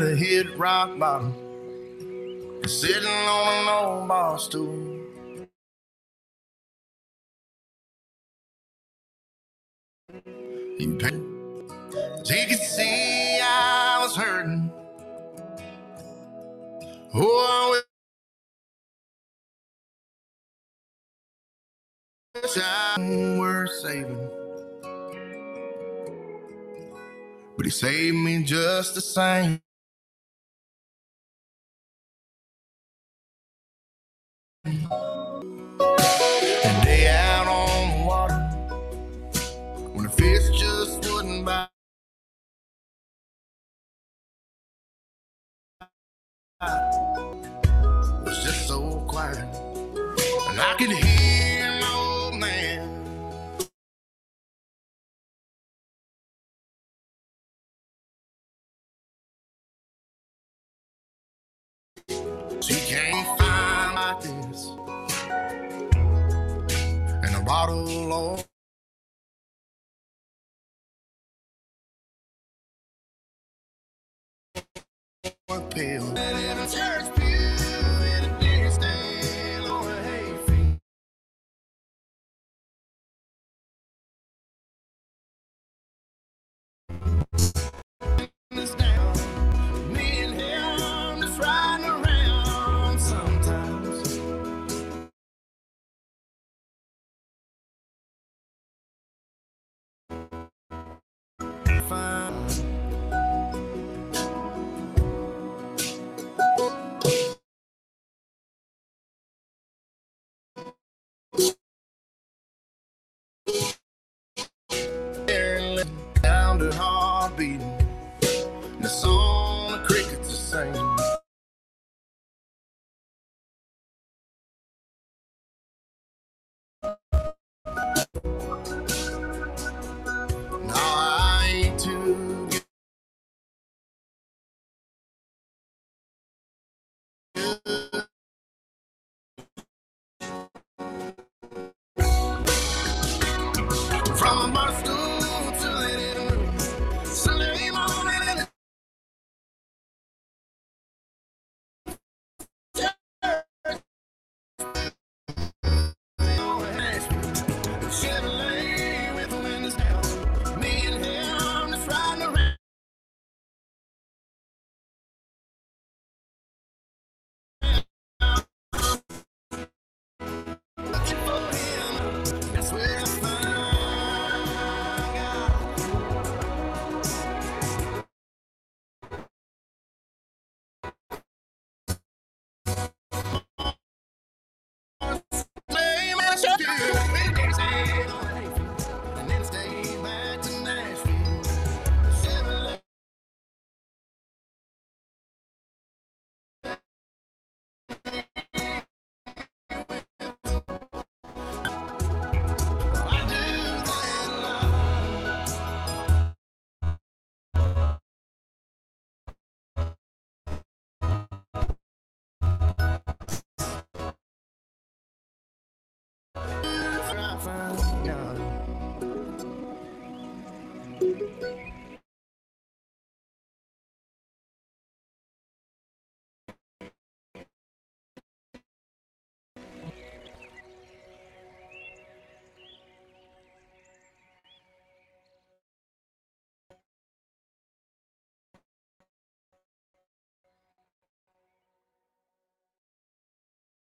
Have hit rock bottom, sitting on an old bar stool. You pay, you could see I was hurting. Oh, I wish I were saving, but he saved me just the same. And day out on the water when the fish just wouldn't bite. It Was just so quiet, and I could hear like this. And a bottle of pill. And in a church sound heart heartbeat. And the song the crickets are singing.